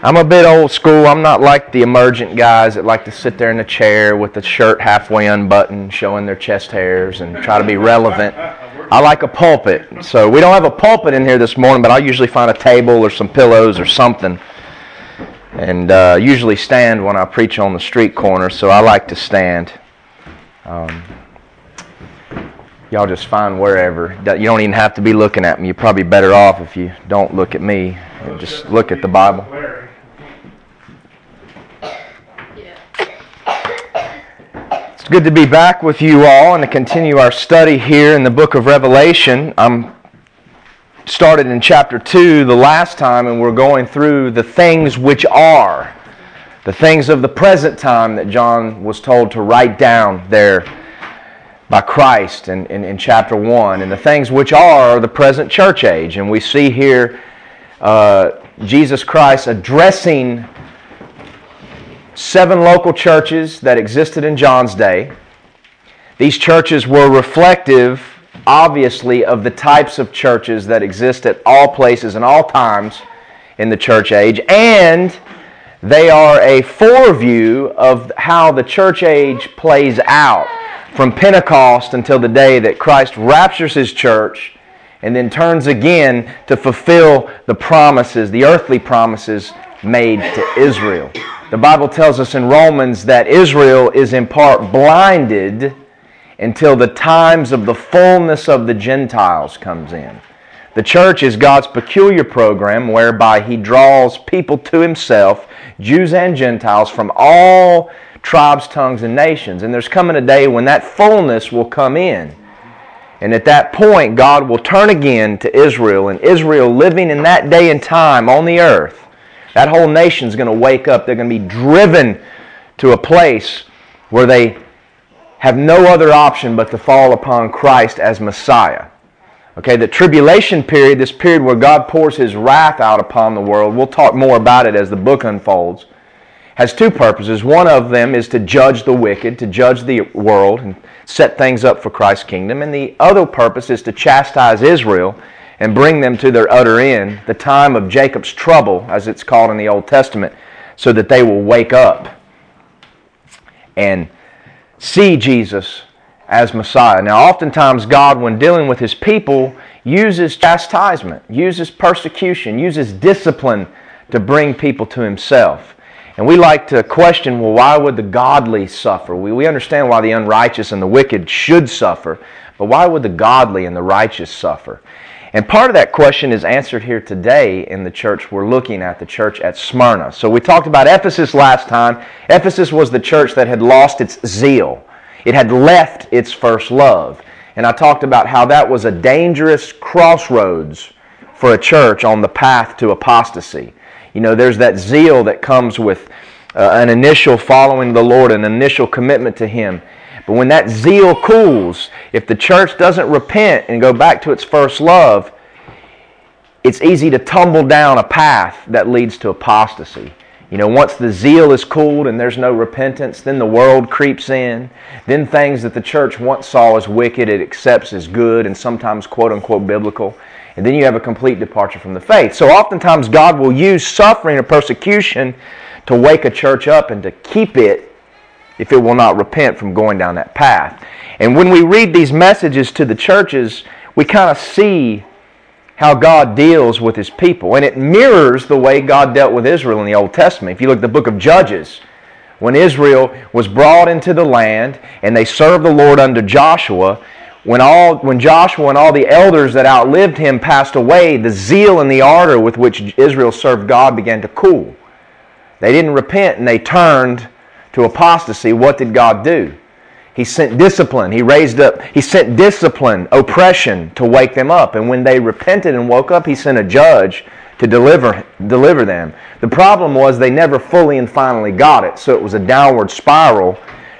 I'm a bit old school. I'm not like the emergent guys that like to sit there in a chair with the shirt halfway unbuttoned, showing their chest hairs and try to be relevant. I like a pulpit. So we don't have a pulpit in here this morning, but I usually find a table or some pillows or something. And uh, usually stand when I preach on the street corner, so I like to stand. Um, y'all just find wherever. You don't even have to be looking at me. You're probably better off if you don't look at me and just look at the Bible. It's good to be back with you all and to continue our study here in the book of Revelation. I'm started in chapter 2 the last time and we're going through the things which are the things of the present time that John was told to write down there by Christ in, in, in, chapter 1, and the things which are the present church age. And we see here uh, Jesus Christ addressing seven local churches that existed in John's day. These churches were reflective, obviously, of the types of churches that exist at all places and all times in the church age, and they are a foreview of how the church age plays out from Pentecost until the day that Christ raptures his church and then turns again to fulfill the promises, the earthly promises made to Israel. The Bible tells us in Romans that Israel is in part blinded until the times of the fullness of the Gentiles comes in. The church is God's peculiar program whereby he draws people to himself, Jews and Gentiles from all tribes, tongues, and nations. And there's coming a day when that fullness will come in. And at that point, God will turn again to Israel, and Israel living in that day and time on the earth, that whole nation is going to wake up. They're going to be driven to a place where they have no other option but to fall upon Christ as Messiah. Okay, the tribulation period, this period where God pours his wrath out upon the world, we'll talk more about it as the book unfolds has two purposes. One of them is to judge the wicked, to judge the world, and set things up for Christ's kingdom. And the other purpose is to chastise Israel and bring them to their utter end, the time of Jacob's trouble, as it's called in the Old Testament, so that they will wake up and see Jesus as Messiah. Now, oftentimes, God, when dealing with His people, uses chastisement, uses persecution, uses discipline to bring people to Himself. And we like to question, well, why would the godly suffer? We, we understand why the unrighteous and the wicked should suffer, but why would the godly and the righteous suffer? And part of that question is answered here today in the church we're looking at, the church at Smyrna. So we talked about Ephesus last time. Ephesus was the church that had lost its zeal, it had left its first love. And I talked about how that was a dangerous crossroads for a church on the path to apostasy. You know, there's that zeal that comes with uh, an initial following the Lord, an initial commitment to Him. But when that zeal cools, if the church doesn't repent and go back to its first love, it's easy to tumble down a path that leads to apostasy. You know, once the zeal is cooled and there's no repentance, then the world creeps in. Then things that the church once saw as wicked, it accepts as good and sometimes quote unquote biblical and then you have a complete departure from the faith. So oftentimes God will use suffering or persecution to wake a church up and to keep it if it will not repent from going down that path. And when we read these messages to the churches, we kind of see how God deals with his people. And it mirrors the way God dealt with Israel in the Old Testament. If you look at the book of Judges, when Israel was brought into the land and they served the Lord under Joshua, when, all, when Joshua and all the elders that outlived him passed away, the zeal and the ardor with which Israel served God began to cool. They didn't repent and they turned to apostasy. What did God do? He sent discipline. He raised up, he sent discipline, oppression to wake them up. And when they repented and woke up, he sent a judge to deliver, deliver them. The problem was they never fully and finally got it. So it was a downward spiral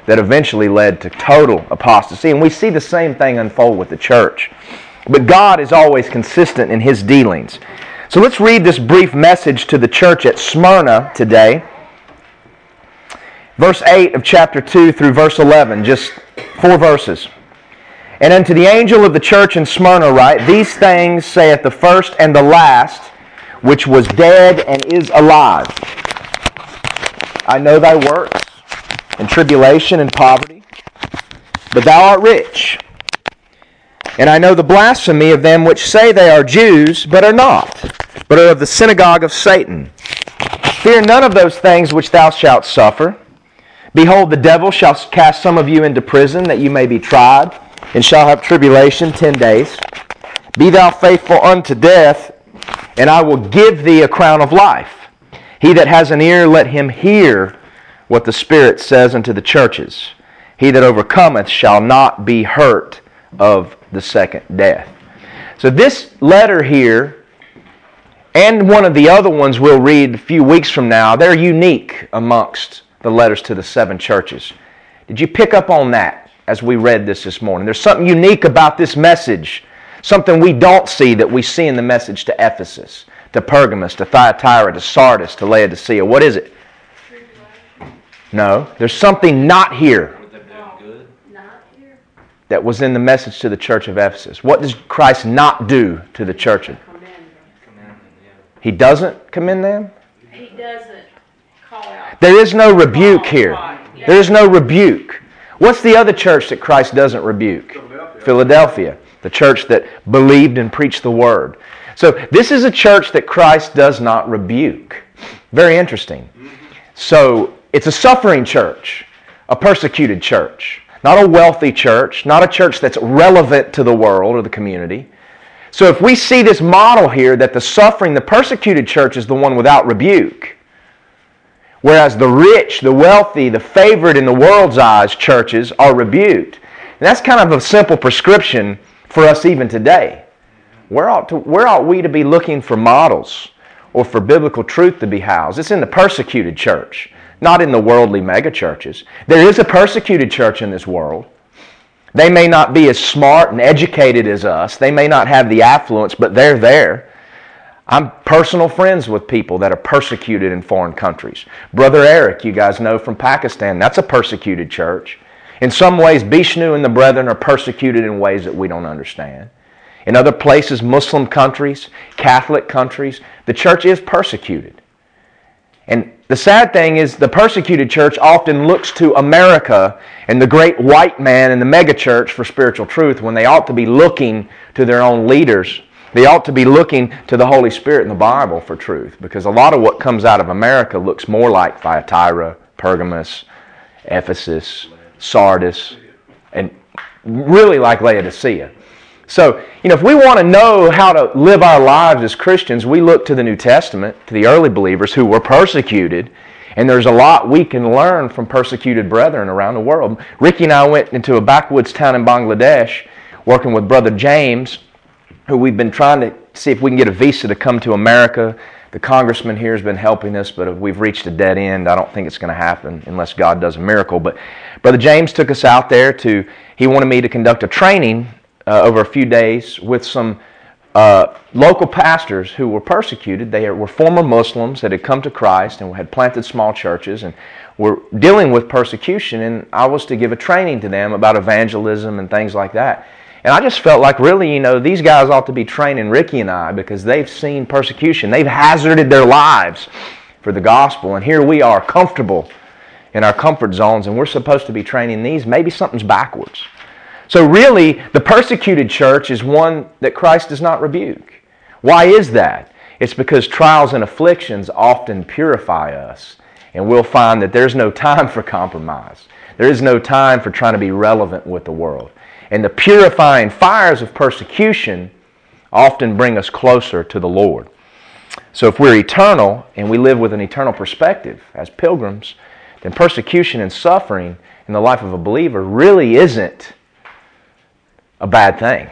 that eventually led to total apostasy. And we see the same thing unfold with the church. But God is always consistent in his dealings. So let's read this brief message to the church at Smyrna today. Verse 8 of chapter 2 through verse 11, just four verses. And unto the angel of the church in Smyrna write, These things saith the first and the last, which was dead and is alive. I know thy works, and tribulation and poverty, but thou art rich. And I know the blasphemy of them which say they are Jews, but are not, but are of the synagogue of Satan. Fear none of those things which thou shalt suffer. Behold, the devil shall cast some of you into prison, that you may be tried, and shall have tribulation ten days. Be thou faithful unto death, and I will give thee a crown of life. He that has an ear, let him hear what the Spirit says unto the churches. He that overcometh shall not be hurt of the second death. So, this letter here, and one of the other ones we'll read a few weeks from now, they're unique amongst the letters to the seven churches. Did you pick up on that as we read this this morning? There's something unique about this message, something we don't see that we see in the message to Ephesus, to Pergamos, to Thyatira, to Sardis, to Laodicea. What is it? No, there's something not here that was in the message to the church of Ephesus. What does Christ not do to the church? He doesn't commend them? He doesn't call out. There is no rebuke here. There is no rebuke. What's the other church that Christ doesn't rebuke? Philadelphia. Philadelphia, the church that believed and preached the word. So this is a church that Christ does not rebuke. Very interesting. Mm-hmm. So it's a suffering church, a persecuted church, not a wealthy church, not a church that's relevant to the world or the community. So if we see this model here that the suffering, the persecuted church is the one without rebuke, whereas the rich, the wealthy, the favored in the world's eyes churches are rebuked. And that's kind of a simple prescription for us even today. Where ought, to, where ought we to be looking for models or for biblical truth to be housed? It's in the persecuted church, not in the worldly megachurches. There is a persecuted church in this world. They may not be as smart and educated as us. They may not have the affluence, but they're there. I'm personal friends with people that are persecuted in foreign countries. Brother Eric, you guys know from Pakistan, that's a persecuted church. In some ways, Bishnu and the brethren are persecuted in ways that we don't understand. In other places, Muslim countries, Catholic countries, the church is persecuted. And the sad thing is, the persecuted church often looks to America and the great white man and the megachurch for spiritual truth when they ought to be looking to their own leaders. They ought to be looking to the Holy Spirit and the Bible for truth because a lot of what comes out of America looks more like Thyatira, Pergamos, Ephesus, Sardis, and really like Laodicea. So, you know, if we want to know how to live our lives as Christians, we look to the New Testament, to the early believers who were persecuted, and there's a lot we can learn from persecuted brethren around the world. Ricky and I went into a backwoods town in Bangladesh working with Brother James, who we've been trying to see if we can get a visa to come to America. The congressman here has been helping us, but we've reached a dead end. I don't think it's going to happen unless God does a miracle. But Brother James took us out there to, he wanted me to conduct a training uh, over a few days with some uh, local pastors who were persecuted. They were former Muslims that had come to Christ and had planted small churches and were dealing with persecution. And I was to give a training to them about evangelism and things like that. And I just felt like, really, you know, these guys ought to be training Ricky and I because they've seen persecution. They've hazarded their lives for the gospel. And here we are, comfortable in our comfort zones, and we're supposed to be training these. Maybe something's backwards. So, really, the persecuted church is one that Christ does not rebuke. Why is that? It's because trials and afflictions often purify us, and we'll find that there's no time for compromise. There is no time for trying to be relevant with the world. And the purifying fires of persecution often bring us closer to the Lord. So, if we're eternal and we live with an eternal perspective as pilgrims, then persecution and suffering in the life of a believer really isn't a bad thing.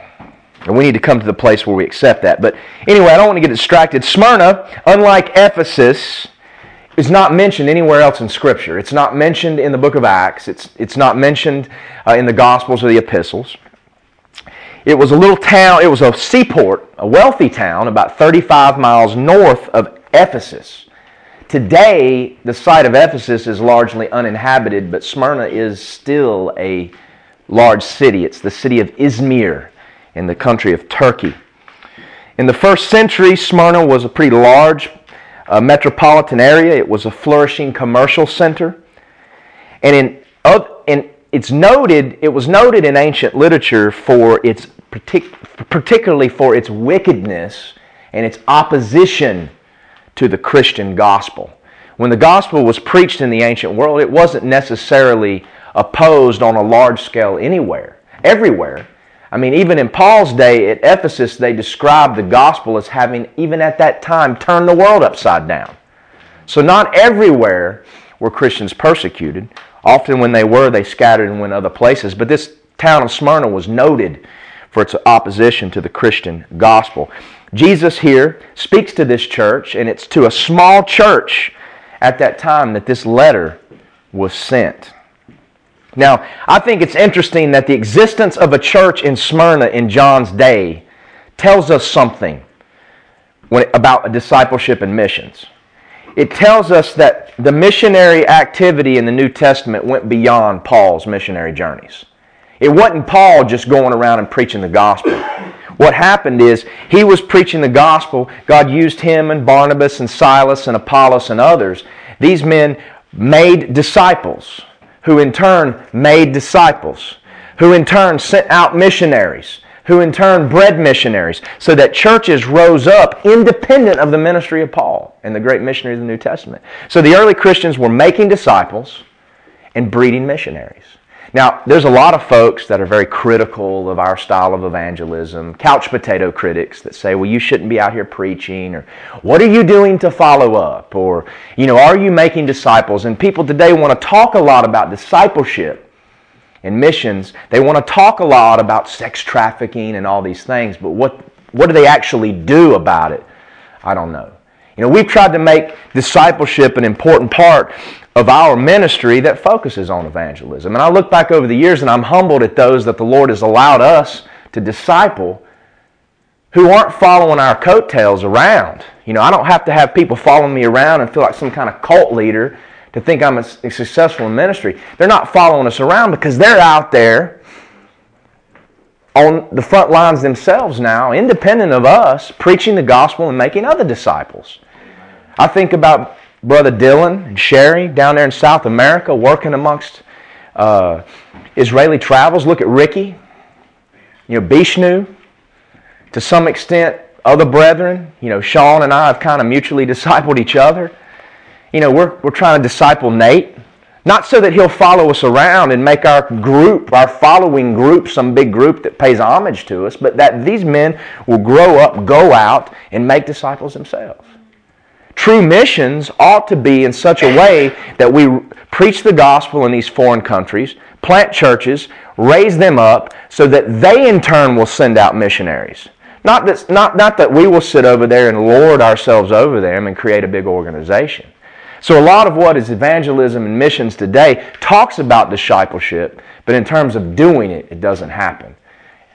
And we need to come to the place where we accept that. But anyway, I don't want to get distracted. Smyrna, unlike Ephesus, is not mentioned anywhere else in Scripture. It's not mentioned in the book of Acts. It's, it's not mentioned uh, in the Gospels or the epistles. It was a little town, it was a seaport, a wealthy town, about 35 miles north of Ephesus. Today, the site of Ephesus is largely uninhabited, but Smyrna is still a large city. It's the city of Izmir in the country of Turkey. In the first century, Smyrna was a pretty large uh, metropolitan area. It was a flourishing commercial center. And in, uh, in, it's noted, it was noted in ancient literature for its partic- particularly for its wickedness and its opposition to the Christian gospel. When the gospel was preached in the ancient world, it wasn't necessarily opposed on a large scale anywhere, everywhere. I mean, even in Paul's day at Ephesus, they described the gospel as having, even at that time, turned the world upside down. So, not everywhere were Christians persecuted. Often, when they were, they scattered and went other places. But this town of Smyrna was noted for its opposition to the Christian gospel. Jesus here speaks to this church, and it's to a small church at that time that this letter was sent. Now, I think it's interesting that the existence of a church in Smyrna in John's day tells us something about discipleship and missions. It tells us that the missionary activity in the New Testament went beyond Paul's missionary journeys. It wasn't Paul just going around and preaching the gospel. What happened is he was preaching the gospel. God used him and Barnabas and Silas and Apollos and others. These men made disciples, who in turn made disciples, who in turn sent out missionaries, who in turn bred missionaries, so that churches rose up independent of the ministry of Paul and the great missionary of the New Testament. So the early Christians were making disciples and breeding missionaries. Now, there's a lot of folks that are very critical of our style of evangelism, couch potato critics that say, well, you shouldn't be out here preaching, or what are you doing to follow up, or, you know, are you making disciples? And people today want to talk a lot about discipleship and missions. They want to talk a lot about sex trafficking and all these things, but what, what do they actually do about it? I don't know. You know, we've tried to make discipleship an important part of our ministry that focuses on evangelism. And I look back over the years and I'm humbled at those that the Lord has allowed us to disciple who aren't following our coattails around. You know, I don't have to have people following me around and feel like some kind of cult leader to think I'm a, successful in ministry. They're not following us around because they're out there on the front lines themselves now, independent of us, preaching the gospel and making other disciples. I think about Brother Dylan and Sherry down there in South America working amongst uh, Israeli travels. Look at Ricky, you know, Bishnu. To some extent, other brethren, you know, Sean and I have kind of mutually discipled each other. You know, we're, we're trying to disciple Nate. Not so that he'll follow us around and make our group, our following group, some big group that pays homage to us, but that these men will grow up, go out, and make disciples themselves. True missions ought to be in such a way that we preach the gospel in these foreign countries, plant churches, raise them up, so that they in turn will send out missionaries. Not that, not, not that we will sit over there and lord ourselves over them and create a big organization. So, a lot of what is evangelism and missions today talks about discipleship, but in terms of doing it, it doesn't happen.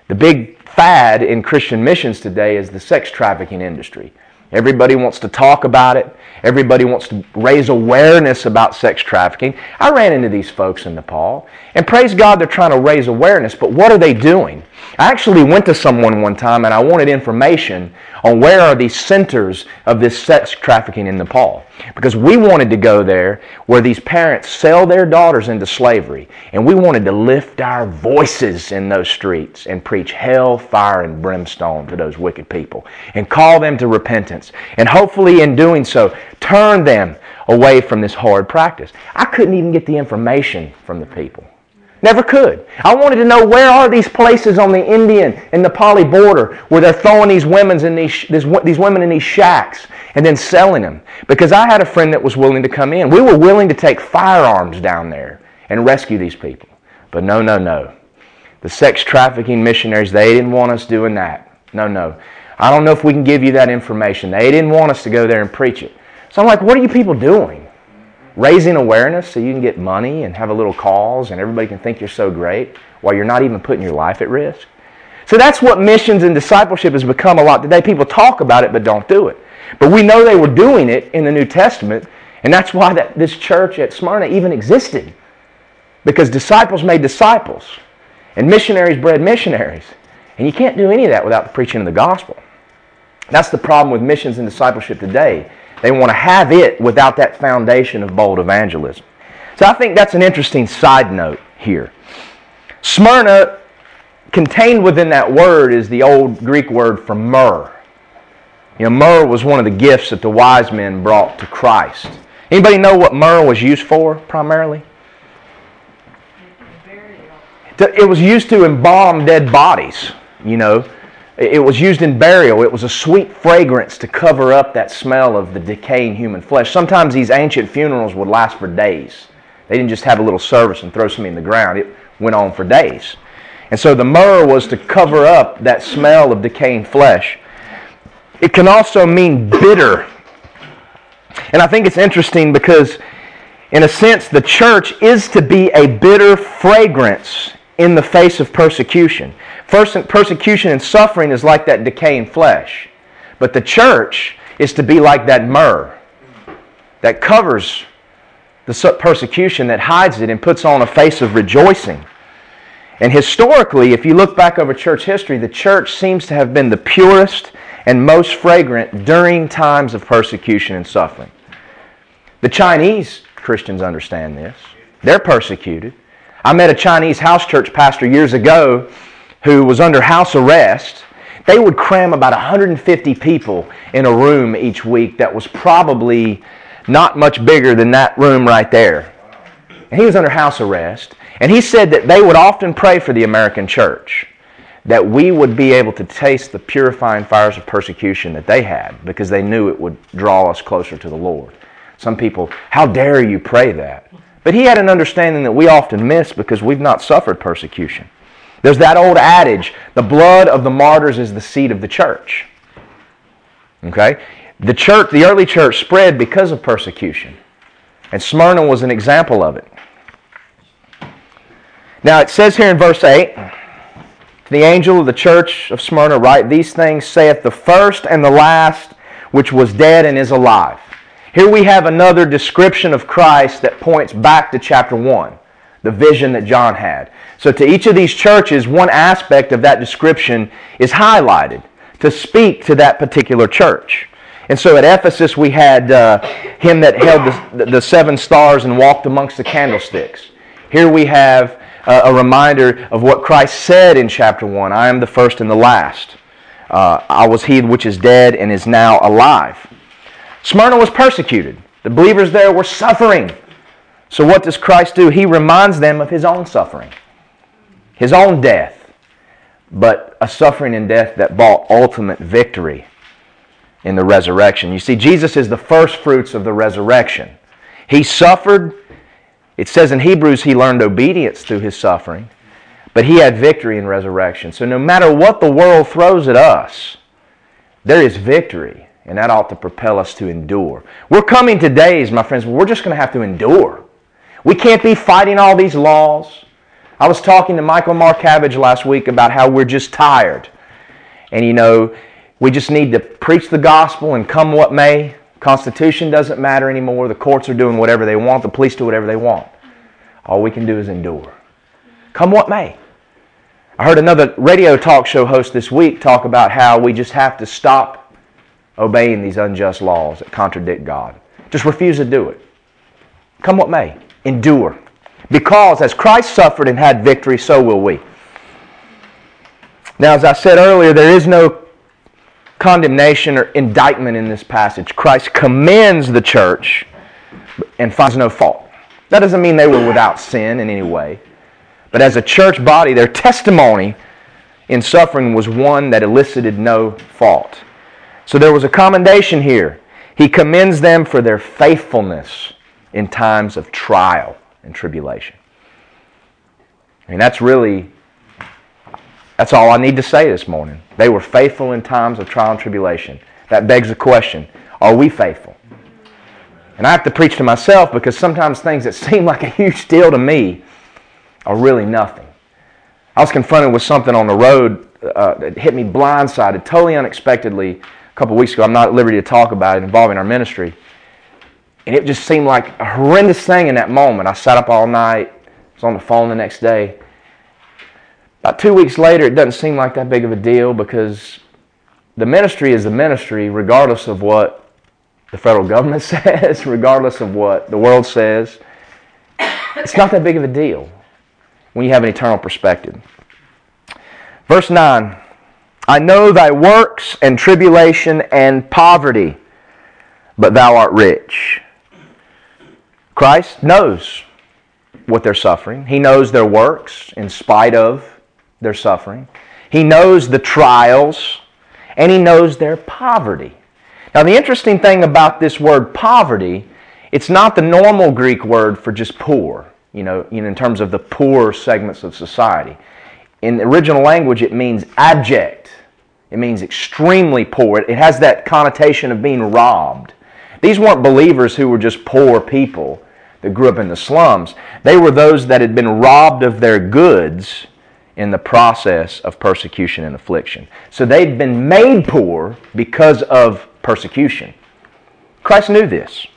The big fad in Christian missions today is the sex trafficking industry. Everybody wants to talk about it. Everybody wants to raise awareness about sex trafficking. I ran into these folks in Nepal, and praise God they're trying to raise awareness, but what are they doing? I actually went to someone one time and I wanted information on where are these centers of this sex trafficking in Nepal. Because we wanted to go there where these parents sell their daughters into slavery. And we wanted to lift our voices in those streets and preach hell, fire, and brimstone to those wicked people and call them to repentance. And hopefully, in doing so, turn them away from this horrid practice. I couldn't even get the information from the people. Never could. I wanted to know where are these places on the Indian and Nepali border where they're throwing these women in these, these women in these shacks and then selling them. Because I had a friend that was willing to come in. We were willing to take firearms down there and rescue these people. But no, no, no. The sex trafficking missionaries, they didn't want us doing that. No, no. I don't know if we can give you that information. They didn't want us to go there and preach it. So I'm like, what are you people doing? Raising awareness so you can get money and have a little cause and everybody can think you're so great while you're not even putting your life at risk. So that's what missions and discipleship has become a lot today. People talk about it but don't do it. But we know they were doing it in the New Testament, and that's why that, this church at Smyrna even existed. Because disciples made disciples, and missionaries bred missionaries. And you can't do any of that without the preaching of the gospel. That's the problem with missions and discipleship today. They want to have it without that foundation of bold evangelism. So I think that's an interesting side note here. Smyrna, contained within that word, is the old Greek word for myrrh. You know, myrrh was one of the gifts that the wise men brought to Christ. Anybody know what myrrh was used for primarily? It was used to embalm dead bodies, you know. It was used in burial. It was a sweet fragrance to cover up that smell of the decaying human flesh. Sometimes these ancient funerals would last for days. They didn't just have a little service and throw something in the ground. It went on for days. And so the myrrh was to cover up that smell of decaying flesh. It can also mean bitter. And I think it's interesting because, in a sense, the church is to be a bitter fragrance in the face of persecution. Persecution and suffering is like that decaying flesh. But the church is to be like that myrrh that covers the persecution, that hides it, and puts on a face of rejoicing. And historically, if you look back over church history, the church seems to have been the purest and most fragrant during times of persecution and suffering. The Chinese Christians understand this. They're persecuted. I met a Chinese house church pastor years ago who was under house arrest. They would cram about 150 people in a room each week that was probably not much bigger than that room right there. And he was under house arrest. And he said that they would often pray for the American church that we would be able to taste the purifying fires of persecution that they had because they knew it would draw us closer to the Lord. Some people, how dare you pray that? But he had an understanding that we often miss because we've not suffered persecution. There's that old adage the blood of the martyrs is the seed of the church. Okay? The church, the early church spread because of persecution. And Smyrna was an example of it. Now it says here in verse 8 the angel of the church of Smyrna write, These things saith the first and the last, which was dead and is alive. Here we have another description of Christ that points back to chapter 1, the vision that John had. So to each of these churches, one aspect of that description is highlighted to speak to that particular church. And so at Ephesus, we had uh, him that held the, the seven stars and walked amongst the candlesticks. Here we have uh, a reminder of what Christ said in chapter 1 I am the first and the last. Uh, I was he which is dead and is now alive. Smyrna was persecuted. The believers there were suffering. So, what does Christ do? He reminds them of his own suffering, his own death, but a suffering and death that brought ultimate victory in the resurrection. You see, Jesus is the first fruits of the resurrection. He suffered it says in Hebrews he learned obedience through his suffering, but he had victory in resurrection. So no matter what the world throws at us, there is victory, and that ought to propel us to endure. We're coming to days, my friends, we're just going to have to endure. We can't be fighting all these laws. I was talking to Michael Marcavage last week about how we're just tired. And you know, we just need to preach the gospel and come what may. Constitution doesn't matter anymore. The courts are doing whatever they want. The police do whatever they want. All we can do is endure. Come what may. I heard another radio talk show host this week talk about how we just have to stop obeying these unjust laws that contradict God. Just refuse to do it. Come what may. Endure. Because as Christ suffered and had victory, so will we. Now, as I said earlier, there is no condemnation or indictment in this passage. Christ commends the church and finds no fault. That doesn't mean they were without sin in any way. But as a church body, their testimony in suffering was one that elicited no fault. So there was a commendation here. He commends them for their faithfulness in times of trial and tribulation. I mean, that's really that's all I need to say this morning. They were faithful in times of trial and tribulation. That begs the question are we faithful? And I have to preach to myself because sometimes things that seem like a huge deal to me are really nothing. I was confronted with something on the road uh, that hit me blindsided, totally unexpectedly, a couple weeks ago. I'm not at liberty to talk about it involving our ministry. And it just seemed like a horrendous thing in that moment. I sat up all night, was on the phone the next day. About two weeks later, it doesn't seem like that big of a deal because the ministry is the ministry regardless of what the federal government says, regardless of what the world says. It's not that big of a deal when you have an eternal perspective. Verse 9 I know thy works and tribulation and poverty, but thou art rich. Christ knows what they're suffering. He knows their works in spite of their suffering. He knows the trials, and he knows their poverty. Now, the interesting thing about this word poverty, it's not the normal Greek word for just poor, you know, in terms of the poor segments of society. In the original language, it means abject. It means extremely poor. It has that connotation of being robbed. These weren't believers who were just poor people that grew up in the slums. They were those that had been robbed of their goods in the process of persecution and affliction. So they'd been made poor because of persecution. Christ knew this.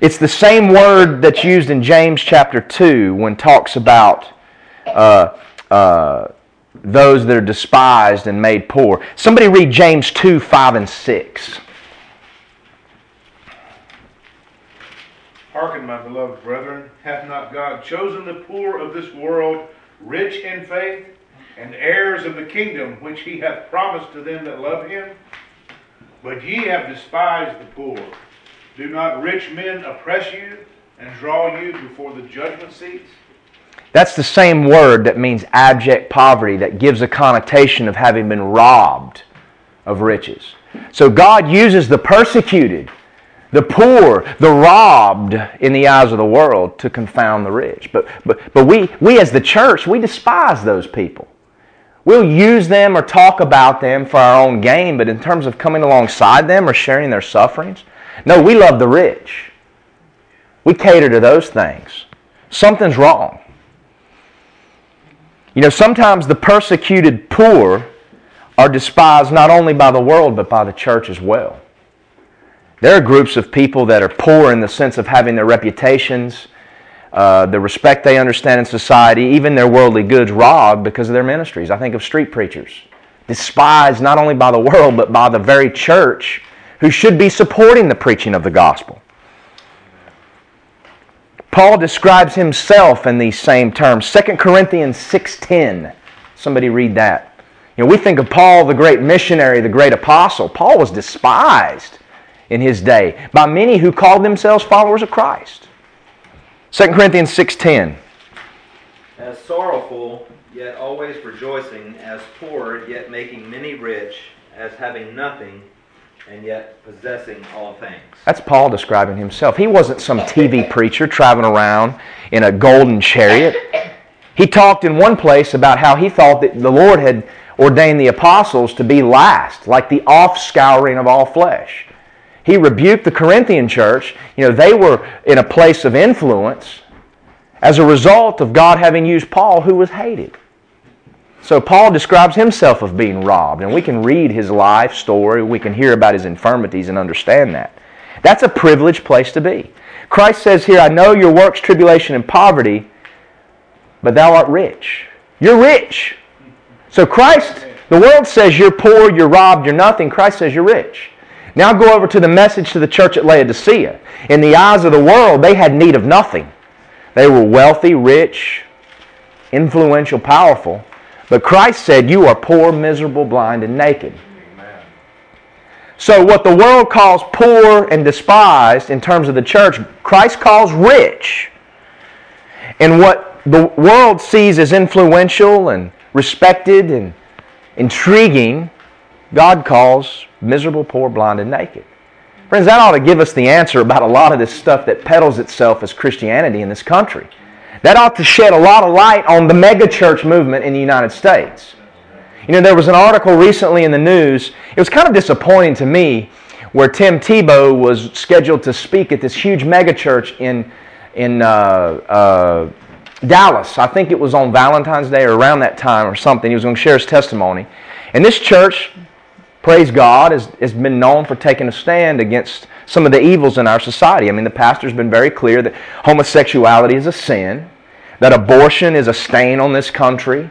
It's the same word that's used in James chapter 2 when talks about uh, uh, those that are despised and made poor. Somebody read James 2 5 and 6. Hearken, my beloved brethren, hath not God chosen the poor of this world rich in faith and heirs of the kingdom which he hath promised to them that love him? But ye have despised the poor. Do not rich men oppress you and draw you before the judgment seats? That's the same word that means abject poverty, that gives a connotation of having been robbed of riches. So God uses the persecuted the poor, the robbed in the eyes of the world to confound the rich. But, but, but we, we as the church, we despise those people. We'll use them or talk about them for our own gain, but in terms of coming alongside them or sharing their sufferings, no, we love the rich. We cater to those things. Something's wrong. You know, sometimes the persecuted poor are despised not only by the world, but by the church as well. There are groups of people that are poor in the sense of having their reputations, uh, the respect they understand in society, even their worldly goods robbed because of their ministries. I think of street preachers, despised not only by the world, but by the very church who should be supporting the preaching of the gospel. Paul describes himself in these same terms. 2 Corinthians 6:10. Somebody read that. You know, we think of Paul the great missionary, the great apostle. Paul was despised in his day by many who called themselves followers of Christ. 2 Corinthians 6:10 As sorrowful yet always rejoicing, as poor yet making many rich, as having nothing and yet possessing all things. That's Paul describing himself. He wasn't some TV preacher traveling around in a golden chariot. He talked in one place about how he thought that the Lord had ordained the apostles to be last, like the offscouring of all flesh he rebuked the Corinthian church. You know, they were in a place of influence as a result of God having used Paul, who was hated. So Paul describes himself of being robbed, and we can read his life story, we can hear about his infirmities and understand that. That's a privileged place to be. Christ says here, I know your works, tribulation, and poverty, but thou art rich. You're rich. So Christ, the world says you're poor, you're robbed, you're nothing. Christ says you're rich. Now go over to the message to the church at Laodicea. In the eyes of the world, they had need of nothing. They were wealthy, rich, influential, powerful. But Christ said, You are poor, miserable, blind, and naked. So, what the world calls poor and despised in terms of the church, Christ calls rich. And what the world sees as influential and respected and intriguing, God calls miserable, poor, blind, and naked. Friends, that ought to give us the answer about a lot of this stuff that peddles itself as Christianity in this country. That ought to shed a lot of light on the megachurch movement in the United States. You know, there was an article recently in the news. It was kind of disappointing to me where Tim Tebow was scheduled to speak at this huge megachurch in, in uh, uh, Dallas. I think it was on Valentine's Day or around that time or something. He was going to share his testimony. And this church praise God, has, has been known for taking a stand against some of the evils in our society. I mean, the pastor's been very clear that homosexuality is a sin, that abortion is a stain on this country,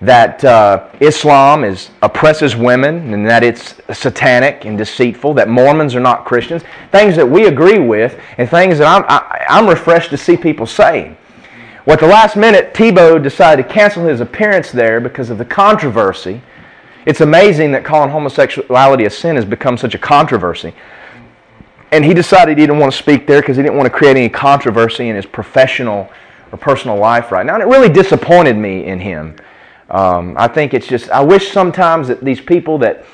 that uh, Islam is oppresses women and that it's satanic and deceitful, that Mormons are not Christians, things that we agree with, and things that I'm, I, I'm refreshed to see people say. Well, at the last minute, Tebow decided to cancel his appearance there because of the controversy. It's amazing that calling homosexuality a sin has become such a controversy. And he decided he didn't want to speak there because he didn't want to create any controversy in his professional or personal life right now. And it really disappointed me in him. Um, I think it's just, I wish sometimes that these people that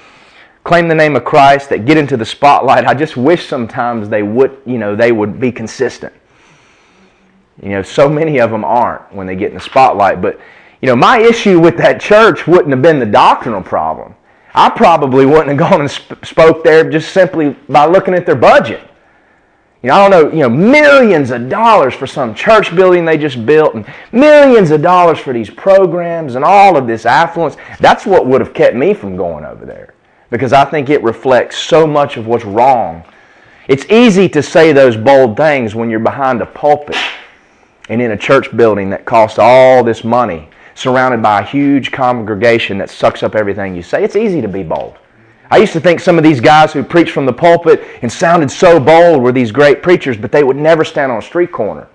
claim the name of Christ, that get into the spotlight, I just wish sometimes they would, you know, they would be consistent. You know, so many of them aren't when they get in the spotlight. But, you know, my issue with that church wouldn't have been the doctrinal problem. I probably wouldn't have gone and sp- spoke there just simply by looking at their budget. You know, I don't know, you know, millions of dollars for some church building they just built and millions of dollars for these programs and all of this affluence. That's what would have kept me from going over there because I think it reflects so much of what's wrong. It's easy to say those bold things when you're behind a pulpit and in a church building that costs all this money, surrounded by a huge congregation that sucks up everything you say. It's easy to be bold. I used to think some of these guys who preached from the pulpit and sounded so bold were these great preachers, but they would never stand on a street corner.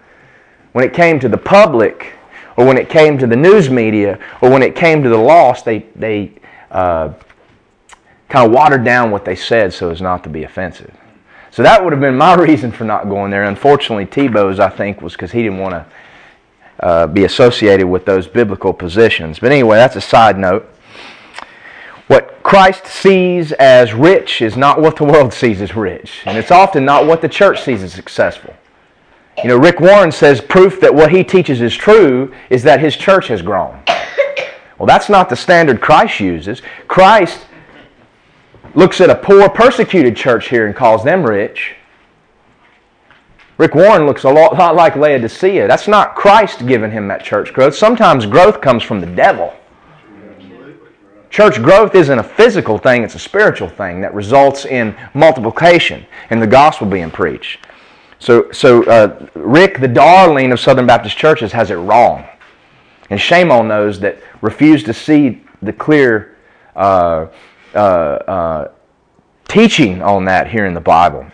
When it came to the public, or when it came to the news media, or when it came to the lost, they, they uh, kind of watered down what they said so as not to be offensive. So that would have been my reason for not going there. Unfortunately, Tebow's, I think, was because he didn't want to uh, be associated with those biblical positions. But anyway, that's a side note. What Christ sees as rich is not what the world sees as rich. And it's often not what the church sees as successful. You know, Rick Warren says proof that what he teaches is true is that his church has grown. Well, that's not the standard Christ uses. Christ looks at a poor, persecuted church here and calls them rich. Rick Warren looks a lot, like Laodicea. That's not Christ giving him that church growth. Sometimes growth comes from the devil. Church growth isn't a physical thing, it's a spiritual thing that results in multiplication and the gospel being preached. So, so uh, Rick, the darling of Southern Baptist churches, has it wrong. And shame on those that refuse to see the clear uh, uh, uh teaching on that here in the Bible.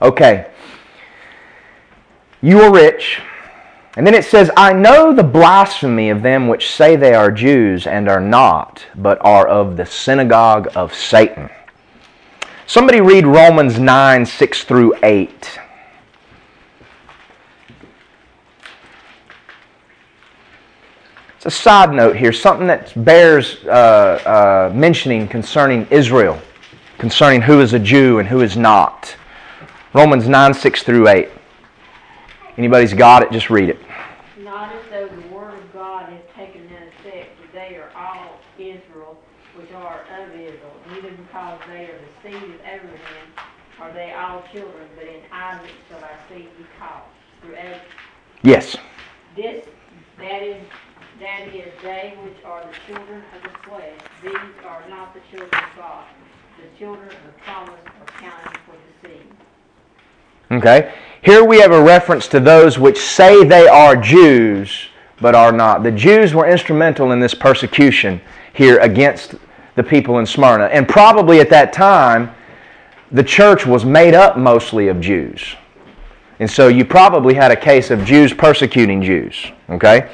Okay. You are rich. And then it says, I know the blasphemy of them which say they are Jews and are not, but are of the synagogue of Satan. Somebody read Romans 9 6 through 8. It's a side note here, something that bears uh, uh, mentioning concerning Israel, concerning who is a Jew and who is not. Romans 9 6 through 8. Anybody's got it, just read it. Not as though the word of God has taken in effect, for they are all Israel, which are of Israel, neither because they are the seed of Abraham are they all children, but in Isaac shall our seed be called. Through Abraham. Yes. This, that is, that is they which are the children of the flesh. These are not the children of God. The children of the promise are counted for the seed. Okay? Here we have a reference to those which say they are Jews but are not. The Jews were instrumental in this persecution here against the people in Smyrna. And probably at that time, the church was made up mostly of Jews. And so you probably had a case of Jews persecuting Jews. Okay?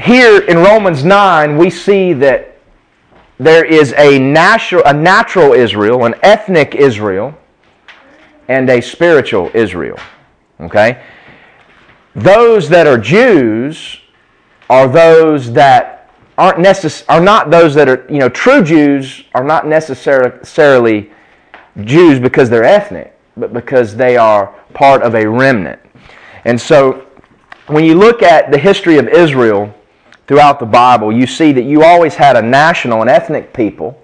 Here in Romans 9, we see that there is a natural, a natural Israel, an ethnic Israel, and a spiritual Israel. Okay? Those that are Jews are those that aren't necess- are not those that are, you know, true Jews are not necessarily Jews because they're ethnic, but because they are part of a remnant. And so when you look at the history of Israel, throughout the Bible, you see that you always had a national and ethnic people,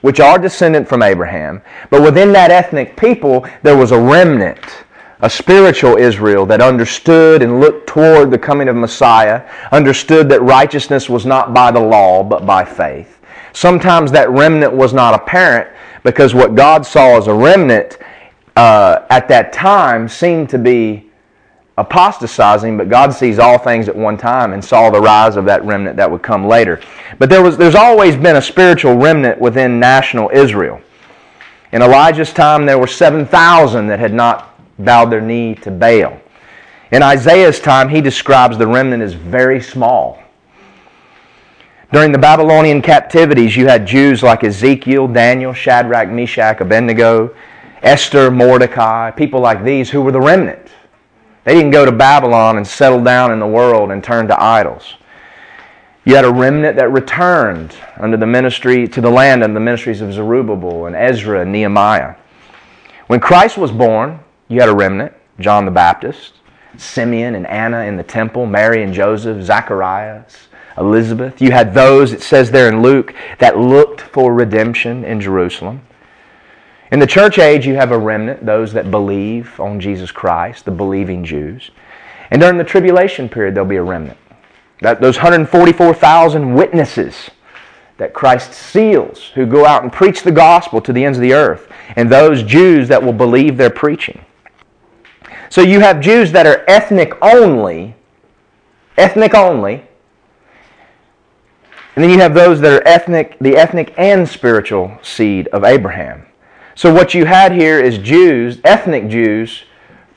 which are descendant from Abraham. But within that ethnic people, there was a remnant, a spiritual Israel that understood and looked toward the coming of Messiah, understood that righteousness was not by the law, but by faith. Sometimes that remnant was not apparent because what God saw as a remnant uh, at that time seemed to be apostatizing, but God sees all things at one time and saw the rise of that remnant that would come later. But there was, there's always been a spiritual remnant within national Israel. In Elijah's time, there were 7,000 that had not bowed their knee to Baal. In Isaiah's time, he describes the remnant as very small. During the Babylonian captivities, you had Jews like Ezekiel, Daniel, Shadrach, Meshach, Abednego, Esther, Mordecai, people like these who were the remnant. They didn't go to Babylon and settle down in the world and turn to idols. You had a remnant that returned under the ministry to the land under the ministries of Zerubbabel and Ezra and Nehemiah. When Christ was born, you had a remnant, John the Baptist, Simeon and Anna in the temple, Mary and Joseph, Zacharias, Elizabeth. You had those, it says there in Luke, that looked for redemption in Jerusalem. In the church age, you have a remnant, those that believe on Jesus Christ, the believing Jews. And during the tribulation period, there'll be a remnant. That, those 144,000 witnesses that Christ seals who go out and preach the gospel to the ends of the earth, and those Jews that will believe their preaching. So you have Jews that are ethnic only, ethnic only, and then you have those that are ethnic, the ethnic and spiritual seed of Abraham. So what you had here is Jews, ethnic Jews,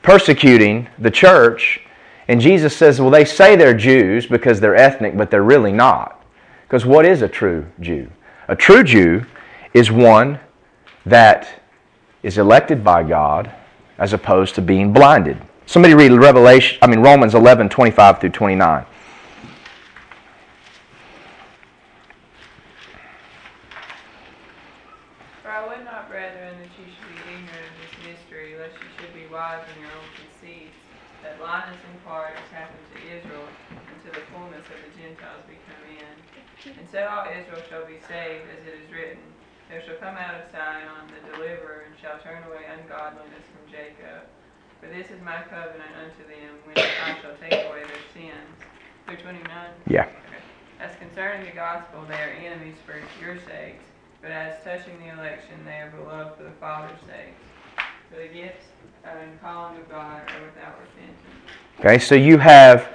persecuting the church and Jesus says, well, they say they're Jews because they're ethnic, but they're really not. Because what is a true Jew? A true Jew is one that is elected by God as opposed to being blinded. Somebody read Revelation, I mean Romans 11, 25 through 29. so all Israel shall be saved, as it is written, There shall come out of Zion the deliverer, and shall turn away ungodliness from Jacob. For this is my covenant unto them, when I shall take away their sins. Through 29? Yeah. Okay. As concerning the gospel, they are enemies for your sakes, but as touching the election, they are beloved for the Father's sake. For the gifts and calling of God are without repentance. Okay, so you have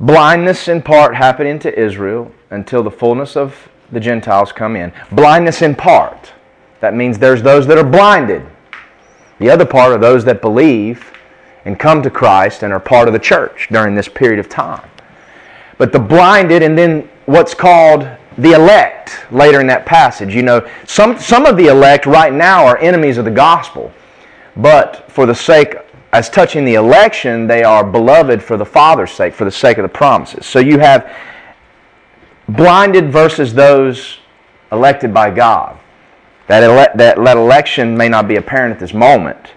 blindness in part happening to Israel, until the fullness of the Gentiles come in. Blindness in part. That means there's those that are blinded. The other part are those that believe and come to Christ and are part of the church during this period of time. But the blinded and then what's called the elect later in that passage. You know, some, some of the elect right now are enemies of the gospel. But for the sake, as touching the election, they are beloved for the Father's sake, for the sake of the promises. So you have blinded versus those elected by God. That, ele- that, that election may not be apparent at this moment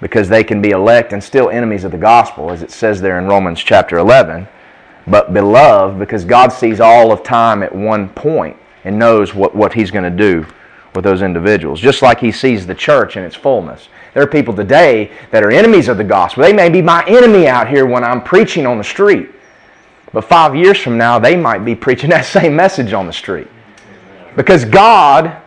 because they can be elect and still enemies of the gospel, as it says there in Romans chapter 11, but beloved because God sees all of time at one point and knows what, what He's going to do with those individuals, just like He sees the church in its fullness. There are people today that are enemies of the gospel. They may be my enemy out here when I'm preaching on the street. But five years from now, they might be preaching that same message on the street. Because God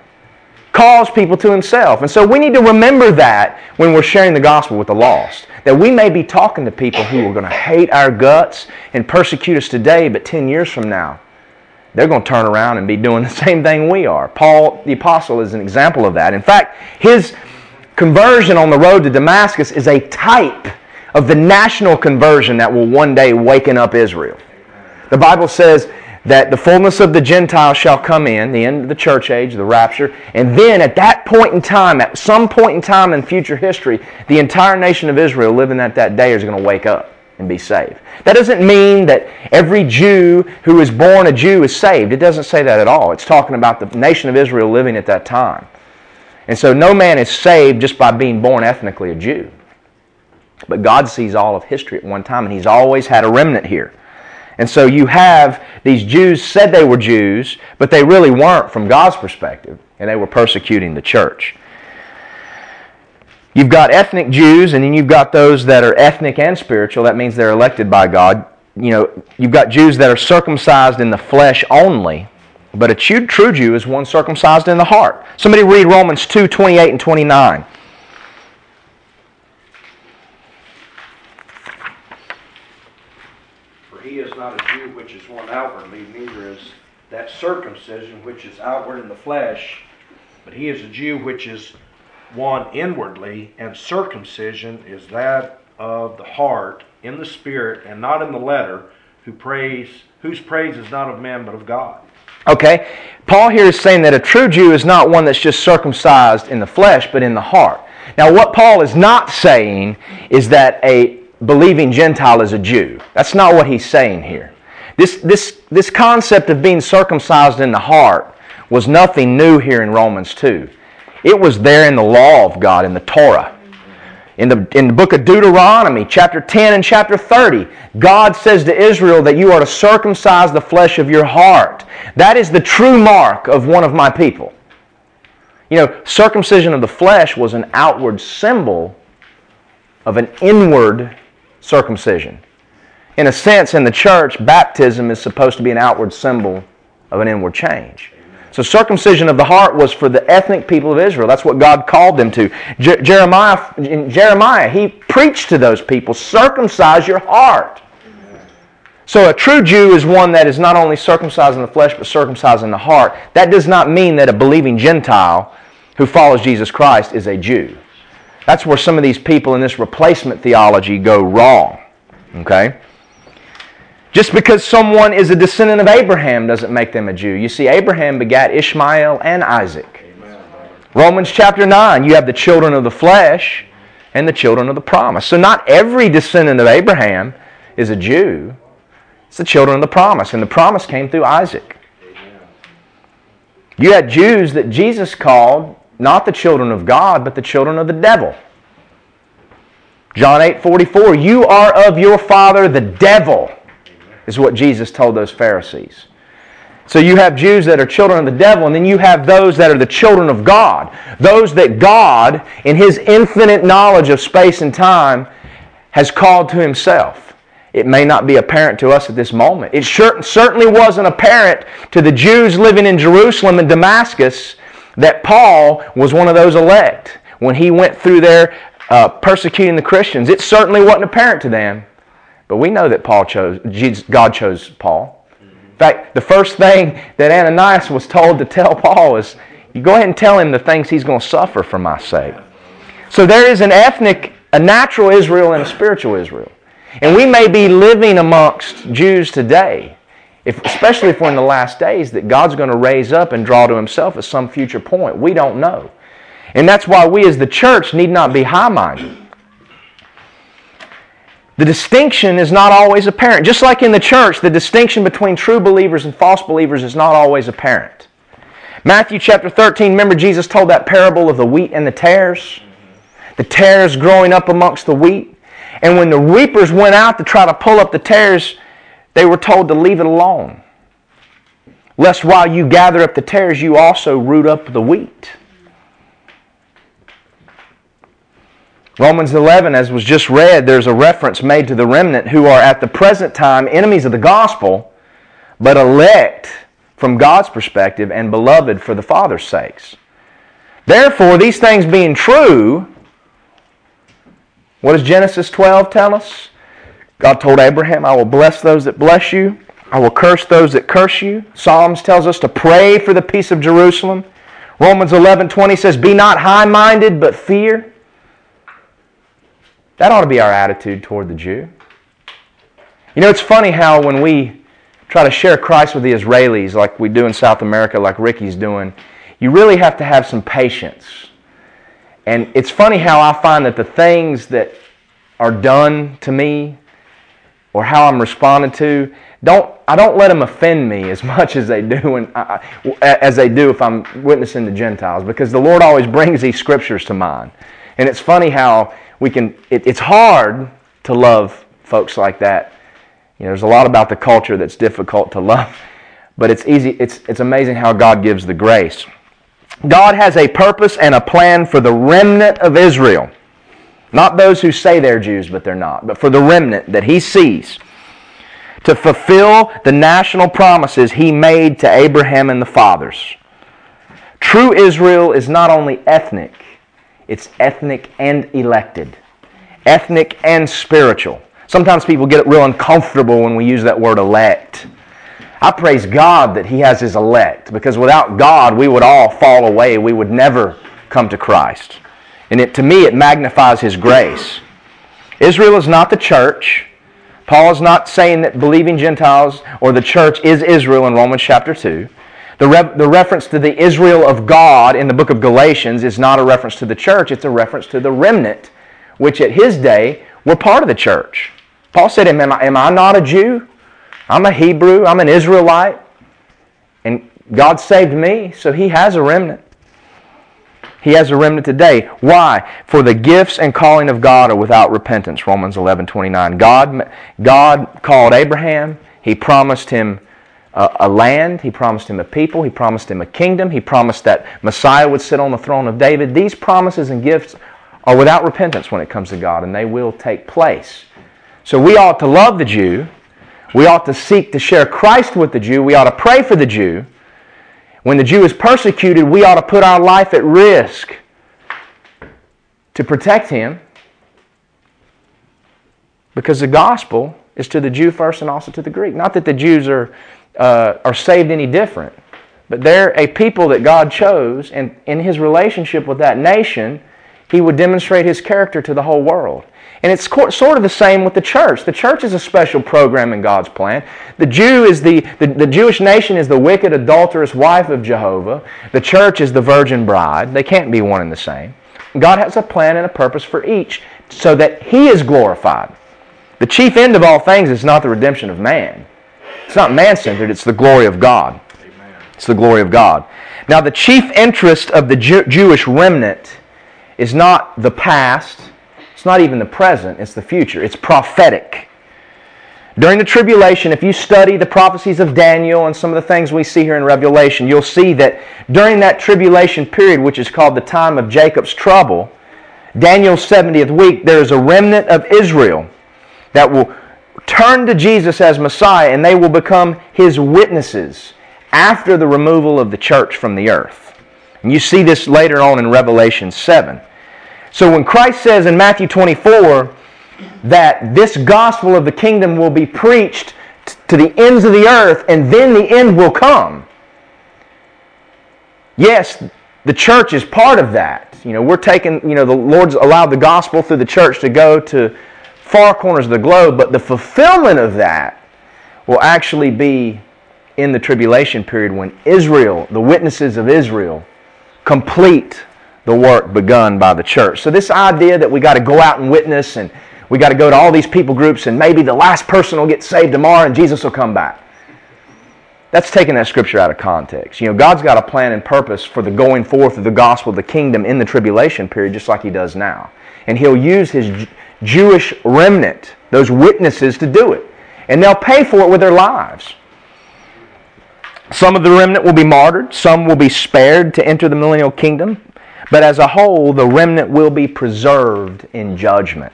calls people to Himself. And so we need to remember that when we're sharing the gospel with the lost. That we may be talking to people who are going to hate our guts and persecute us today, but 10 years from now, they're going to turn around and be doing the same thing we are. Paul the Apostle is an example of that. In fact, his conversion on the road to Damascus is a type of the national conversion that will one day waken up Israel. The Bible says that the fullness of the Gentiles shall come in, the end of the church age, the rapture, and then at that point in time, at some point in time in future history, the entire nation of Israel living at that day is going to wake up and be saved. That doesn't mean that every Jew who is born a Jew is saved. It doesn't say that at all. It's talking about the nation of Israel living at that time. And so no man is saved just by being born ethnically a Jew. But God sees all of history at one time, and He's always had a remnant here. And so you have these Jews said they were Jews, but they really weren't from God's perspective, and they were persecuting the church. You've got ethnic Jews, and then you've got those that are ethnic and spiritual. That means they're elected by God. You know, you've got Jews that are circumcised in the flesh only, but a true Jew is one circumcised in the heart. Somebody read Romans 2 28 and 29. Outwardly, neither is that circumcision which is outward in the flesh, but he is a Jew which is one inwardly, and circumcision is that of the heart in the spirit and not in the letter, who praise whose praise is not of men but of God. Okay? Paul here is saying that a true Jew is not one that's just circumcised in the flesh, but in the heart. Now, what Paul is not saying is that a believing Gentile is a Jew. That's not what he's saying here. This, this, this concept of being circumcised in the heart was nothing new here in Romans 2. It was there in the law of God, in the Torah. In the, in the book of Deuteronomy, chapter 10 and chapter 30, God says to Israel that you are to circumcise the flesh of your heart. That is the true mark of one of my people. You know, circumcision of the flesh was an outward symbol of an inward circumcision. In a sense, in the church, baptism is supposed to be an outward symbol of an inward change. So circumcision of the heart was for the ethnic people of Israel. That's what God called them to. Je- Jeremiah, Jeremiah, he preached to those people, circumcise your heart. So a true Jew is one that is not only circumcised in the flesh, but circumcised in the heart. That does not mean that a believing Gentile who follows Jesus Christ is a Jew. That's where some of these people in this replacement theology go wrong. Okay? Just because someone is a descendant of Abraham doesn't make them a Jew. You see, Abraham begat Ishmael and Isaac. Romans chapter 9, you have the children of the flesh and the children of the promise. So, not every descendant of Abraham is a Jew. It's the children of the promise, and the promise came through Isaac. You had Jews that Jesus called not the children of God, but the children of the devil. John 8 44, you are of your father the devil is what Jesus told those Pharisees. So you have Jews that are children of the devil, and then you have those that are the children of God. Those that God, in His infinite knowledge of space and time, has called to Himself. It may not be apparent to us at this moment. It sure, certainly wasn't apparent to the Jews living in Jerusalem and Damascus that Paul was one of those elect when he went through there uh, persecuting the Christians. It certainly wasn't apparent to them. But we know that Paul chose, God chose Paul. In fact, the first thing that Ananias was told to tell Paul is, you go ahead and tell him the things he's going to suffer for my sake. So there is an ethnic, a natural Israel and a spiritual Israel. And we may be living amongst Jews today, if, especially if we're in the last days, that God's going to raise up and draw to himself at some future point. We don't know. And that's why we as the church need not be high minded. The distinction is not always apparent. Just like in the church, the distinction between true believers and false believers is not always apparent. Matthew chapter 13, remember Jesus told that parable of the wheat and the tares? The tares growing up amongst the wheat. And when the reapers went out to try to pull up the tares, they were told to leave it alone. Lest while you gather up the tares, you also root up the wheat. Romans 11, as was just read, there's a reference made to the remnant who are at the present time enemies of the gospel, but elect from God's perspective and beloved for the Father's sakes. Therefore, these things being true, what does Genesis 12 tell us? God told Abraham, I will bless those that bless you. I will curse those that curse you. Psalms tells us to pray for the peace of Jerusalem. Romans 11:20 says, "Be not high-minded, but fear." That ought to be our attitude toward the Jew. You know, it's funny how when we try to share Christ with the Israelis, like we do in South America, like Ricky's doing, you really have to have some patience. And it's funny how I find that the things that are done to me or how I'm responded to, don't I don't let them offend me as much as they do when I, as they do if I'm witnessing to Gentiles because the Lord always brings these scriptures to mind. And it's funny how we can, it, it's hard to love folks like that. You know, there's a lot about the culture that's difficult to love, but it's easy, it's, it's amazing how God gives the grace. God has a purpose and a plan for the remnant of Israel. Not those who say they're Jews, but they're not, but for the remnant that He sees to fulfill the national promises He made to Abraham and the fathers. True Israel is not only ethnic, it's ethnic and elected, ethnic and spiritual. Sometimes people get it real uncomfortable when we use that word elect. I praise God that He has His elect because without God, we would all fall away. We would never come to Christ. And it, to me, it magnifies His grace. Israel is not the church. Paul is not saying that believing Gentiles or the church is Israel in Romans chapter 2. The, re- the reference to the Israel of God in the book of Galatians is not a reference to the church, it's a reference to the remnant, which at his day were part of the church. Paul said, Am I, am I not a Jew? I'm a Hebrew, I'm an Israelite. And God saved me, so He has a remnant. He has a remnant today. Why? For the gifts and calling of God are without repentance. Romans 11, 29. God, God called Abraham. He promised him a, a land. He promised him a people. He promised him a kingdom. He promised that Messiah would sit on the throne of David. These promises and gifts are without repentance when it comes to God, and they will take place. So we ought to love the Jew. We ought to seek to share Christ with the Jew. We ought to pray for the Jew. When the Jew is persecuted, we ought to put our life at risk to protect him because the gospel is to the Jew first and also to the Greek. Not that the Jews are, uh, are saved any different, but they're a people that God chose, and in his relationship with that nation, he would demonstrate his character to the whole world. And it's sort of the same with the church. The church is a special program in God's plan. The Jew is the, the, the, Jewish nation is the wicked, adulterous wife of Jehovah. The church is the virgin bride. They can't be one and the same. God has a plan and a purpose for each so that He is glorified. The chief end of all things is not the redemption of man. It's not man centered, it's the glory of God. It's the glory of God. Now, the chief interest of the Jew- Jewish remnant is not the past it's not even the present, it's the future. It's prophetic. During the tribulation, if you study the prophecies of Daniel and some of the things we see here in Revelation, you'll see that during that tribulation period, which is called the time of Jacob's trouble, Daniel's 70th week, there is a remnant of Israel that will turn to Jesus as Messiah and they will become his witnesses after the removal of the church from the earth. And you see this later on in Revelation 7. So when Christ says in Matthew 24 that this gospel of the kingdom will be preached to the ends of the earth and then the end will come. Yes, the church is part of that. You know, we're taking, you know, the Lord's allowed the gospel through the church to go to far corners of the globe, but the fulfillment of that will actually be in the tribulation period when Israel, the witnesses of Israel, complete the work begun by the church. So, this idea that we got to go out and witness and we got to go to all these people groups and maybe the last person will get saved tomorrow and Jesus will come back. That's taking that scripture out of context. You know, God's got a plan and purpose for the going forth of the gospel the kingdom in the tribulation period, just like He does now. And He'll use His Jewish remnant, those witnesses, to do it. And they'll pay for it with their lives. Some of the remnant will be martyred, some will be spared to enter the millennial kingdom. But as a whole, the remnant will be preserved in judgment.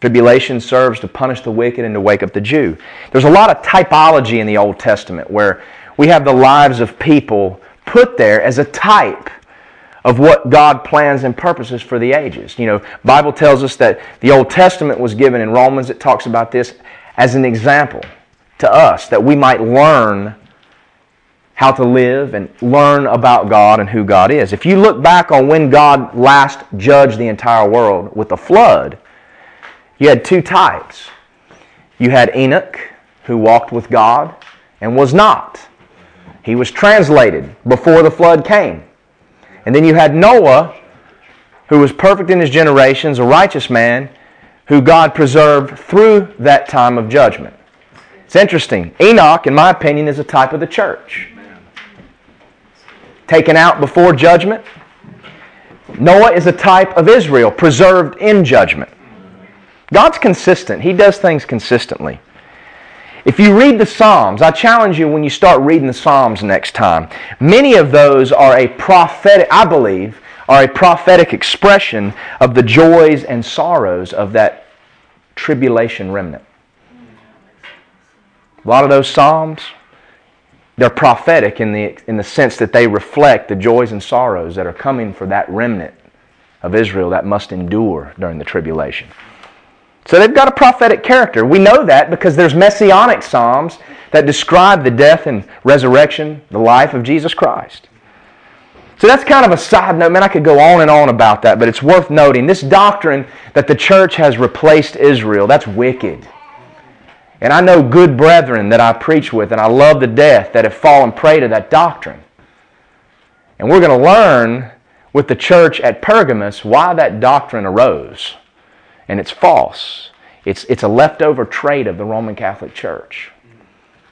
Tribulation serves to punish the wicked and to wake up the Jew. There's a lot of typology in the Old Testament where we have the lives of people put there as a type of what God plans and purposes for the ages. You know, Bible tells us that the Old Testament was given in Romans. It talks about this as an example to us that we might learn how to live and learn about God and who God is. If you look back on when God last judged the entire world with the flood, you had two types. You had Enoch, who walked with God and was not. He was translated before the flood came. And then you had Noah, who was perfect in his generations, a righteous man, who God preserved through that time of judgment. It's interesting. Enoch, in my opinion, is a type of the church taken out before judgment. Noah is a type of Israel, preserved in judgment. God's consistent, He does things consistently. If you read the Psalms, I challenge you when you start reading the Psalms next time, many of those are a prophetic, I believe, are a prophetic expression of the joys and sorrows of that tribulation remnant. A lot of those Psalms they're prophetic in the, in the sense that they reflect the joys and sorrows that are coming for that remnant of Israel that must endure during the tribulation. So they've got a prophetic character. We know that because there's messianic psalms that describe the death and resurrection, the life of Jesus Christ. So that's kind of a side note. Man, I could go on and on about that, but it's worth noting. This doctrine that the church has replaced Israel, that's wicked. And I know good brethren that I preach with, and I love to death that have fallen prey to that doctrine. And we're going to learn with the church at Pergamos why that doctrine arose. And it's false. It's, it's a leftover trait of the Roman Catholic Church.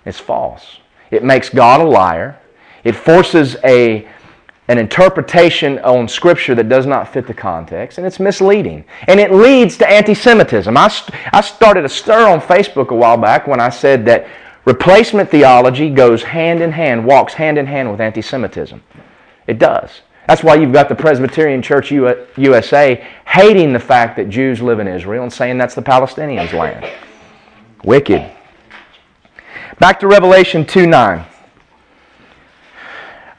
It's false. It makes God a liar. It forces a an interpretation on Scripture that does not fit the context, and it's misleading. And it leads to anti Semitism. I, st- I started a stir on Facebook a while back when I said that replacement theology goes hand in hand, walks hand in hand with anti Semitism. It does. That's why you've got the Presbyterian Church USA hating the fact that Jews live in Israel and saying that's the Palestinians' land. Wicked. Back to Revelation 2 9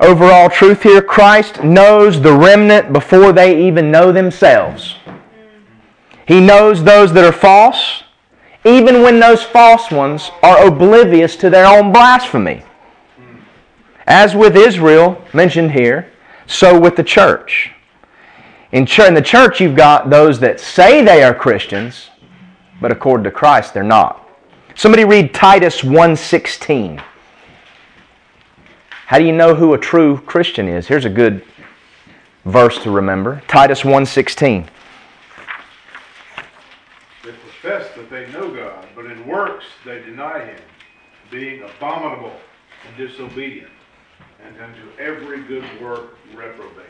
overall truth here Christ knows the remnant before they even know themselves. He knows those that are false, even when those false ones are oblivious to their own blasphemy. As with Israel, mentioned here, so with the church. In, the church, you've got those that say they are Christians, but according to Christ, they're not. Somebody read Titus 116. How do you know who a true Christian is? Here's a good verse to remember. Titus 1:16. They profess that they know God, but in works they deny him, being abominable and disobedient, and unto every good work reprobate.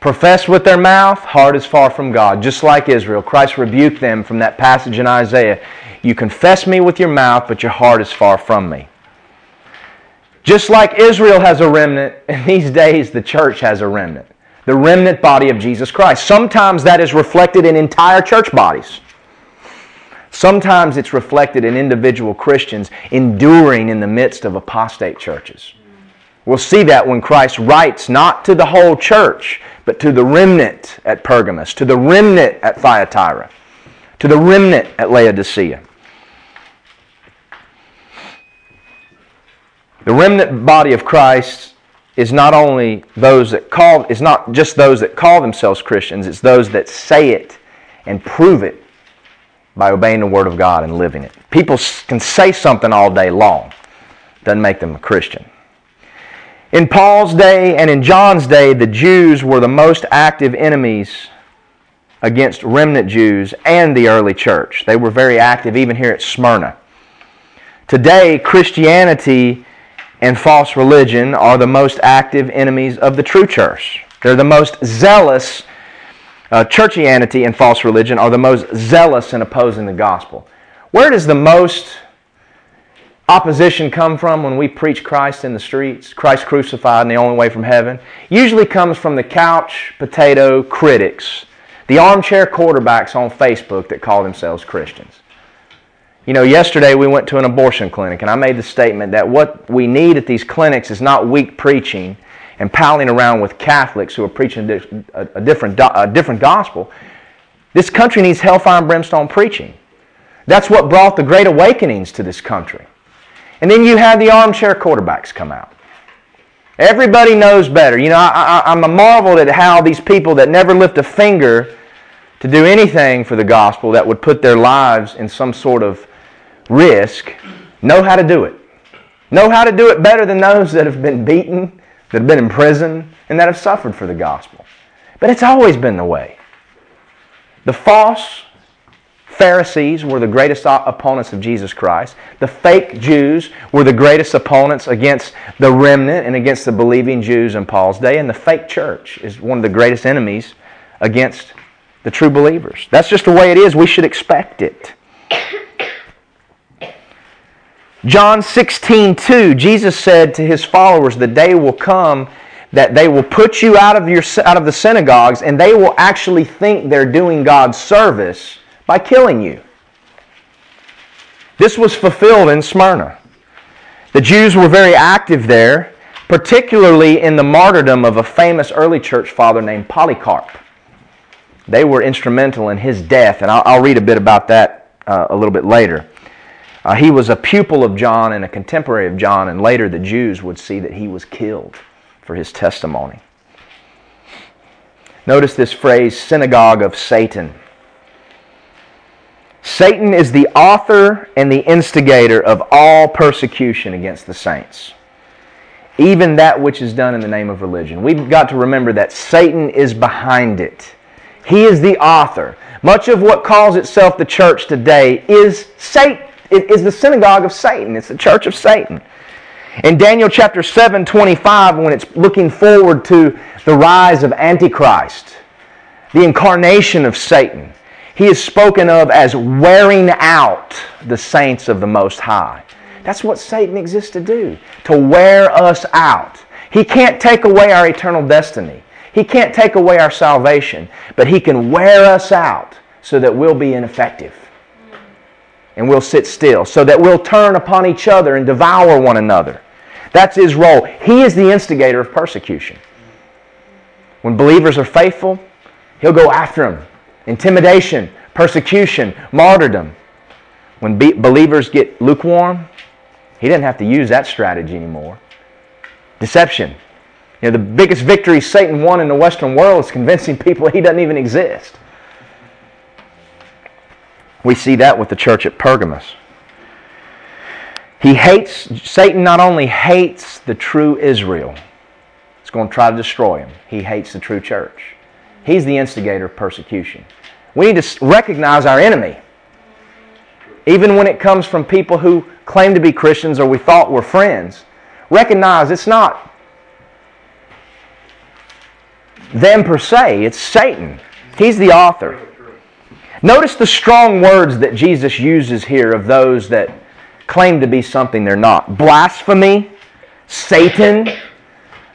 Profess with their mouth, heart is far from God. Just like Israel, Christ rebuked them from that passage in Isaiah. You confess me with your mouth, but your heart is far from me. Just like Israel has a remnant, in these days the church has a remnant. The remnant body of Jesus Christ. Sometimes that is reflected in entire church bodies. Sometimes it's reflected in individual Christians enduring in the midst of apostate churches. We'll see that when Christ writes not to the whole church, but to the remnant at Pergamos, to the remnant at Thyatira, to the remnant at Laodicea. The remnant body of Christ is not only those that call it's not just those that call themselves Christians, it's those that say it and prove it by obeying the word of God and living it. People can say something all day long. Doesn't make them a Christian. In Paul's day and in John's day, the Jews were the most active enemies against remnant Jews and the early church. They were very active even here at Smyrna. Today, Christianity and false religion are the most active enemies of the true church. They're the most zealous. Uh, churchianity and false religion are the most zealous in opposing the gospel. Where does the most opposition come from when we preach Christ in the streets, Christ crucified and the only way from heaven? Usually comes from the couch potato critics, the armchair quarterbacks on Facebook that call themselves Christians. You know, yesterday we went to an abortion clinic, and I made the statement that what we need at these clinics is not weak preaching and palling around with Catholics who are preaching a different, a different gospel. This country needs hellfire and brimstone preaching. That's what brought the great awakenings to this country. And then you had the armchair quarterbacks come out. Everybody knows better. You know, I, I, I'm marveled at how these people that never lift a finger to do anything for the gospel that would put their lives in some sort of risk know how to do it. Know how to do it better than those that have been beaten, that have been in prison, and that have suffered for the gospel. But it's always been the way. The false Pharisees were the greatest opponents of Jesus Christ. The fake Jews were the greatest opponents against the remnant and against the believing Jews in Paul's day. And the fake church is one of the greatest enemies against the true believers. That's just the way it is. We should expect it. John 16, 2, Jesus said to his followers, The day will come that they will put you out of, your, out of the synagogues and they will actually think they're doing God's service by killing you. This was fulfilled in Smyrna. The Jews were very active there, particularly in the martyrdom of a famous early church father named Polycarp. They were instrumental in his death, and I'll, I'll read a bit about that uh, a little bit later. Uh, he was a pupil of John and a contemporary of John, and later the Jews would see that he was killed for his testimony. Notice this phrase, synagogue of Satan. Satan is the author and the instigator of all persecution against the saints, even that which is done in the name of religion. We've got to remember that Satan is behind it. He is the author. Much of what calls itself the church today is Satan. It is the synagogue of Satan. It's the church of Satan. In Daniel chapter 7, 25, when it's looking forward to the rise of Antichrist, the incarnation of Satan, he is spoken of as wearing out the saints of the Most High. That's what Satan exists to do, to wear us out. He can't take away our eternal destiny. He can't take away our salvation, but he can wear us out so that we'll be ineffective. And we'll sit still, so that we'll turn upon each other and devour one another. That's his role. He is the instigator of persecution. When believers are faithful, he'll go after them intimidation, persecution, martyrdom. When be- believers get lukewarm, he didn't have to use that strategy anymore. Deception. You know, the biggest victory Satan won in the Western world is convincing people he doesn't even exist. We see that with the church at Pergamos. He hates, Satan not only hates the true Israel, he's going to try to destroy him, he hates the true church. He's the instigator of persecution. We need to recognize our enemy. Even when it comes from people who claim to be Christians or we thought were friends, recognize it's not them per se, it's Satan. He's the author. Notice the strong words that Jesus uses here of those that claim to be something they're not blasphemy, Satan.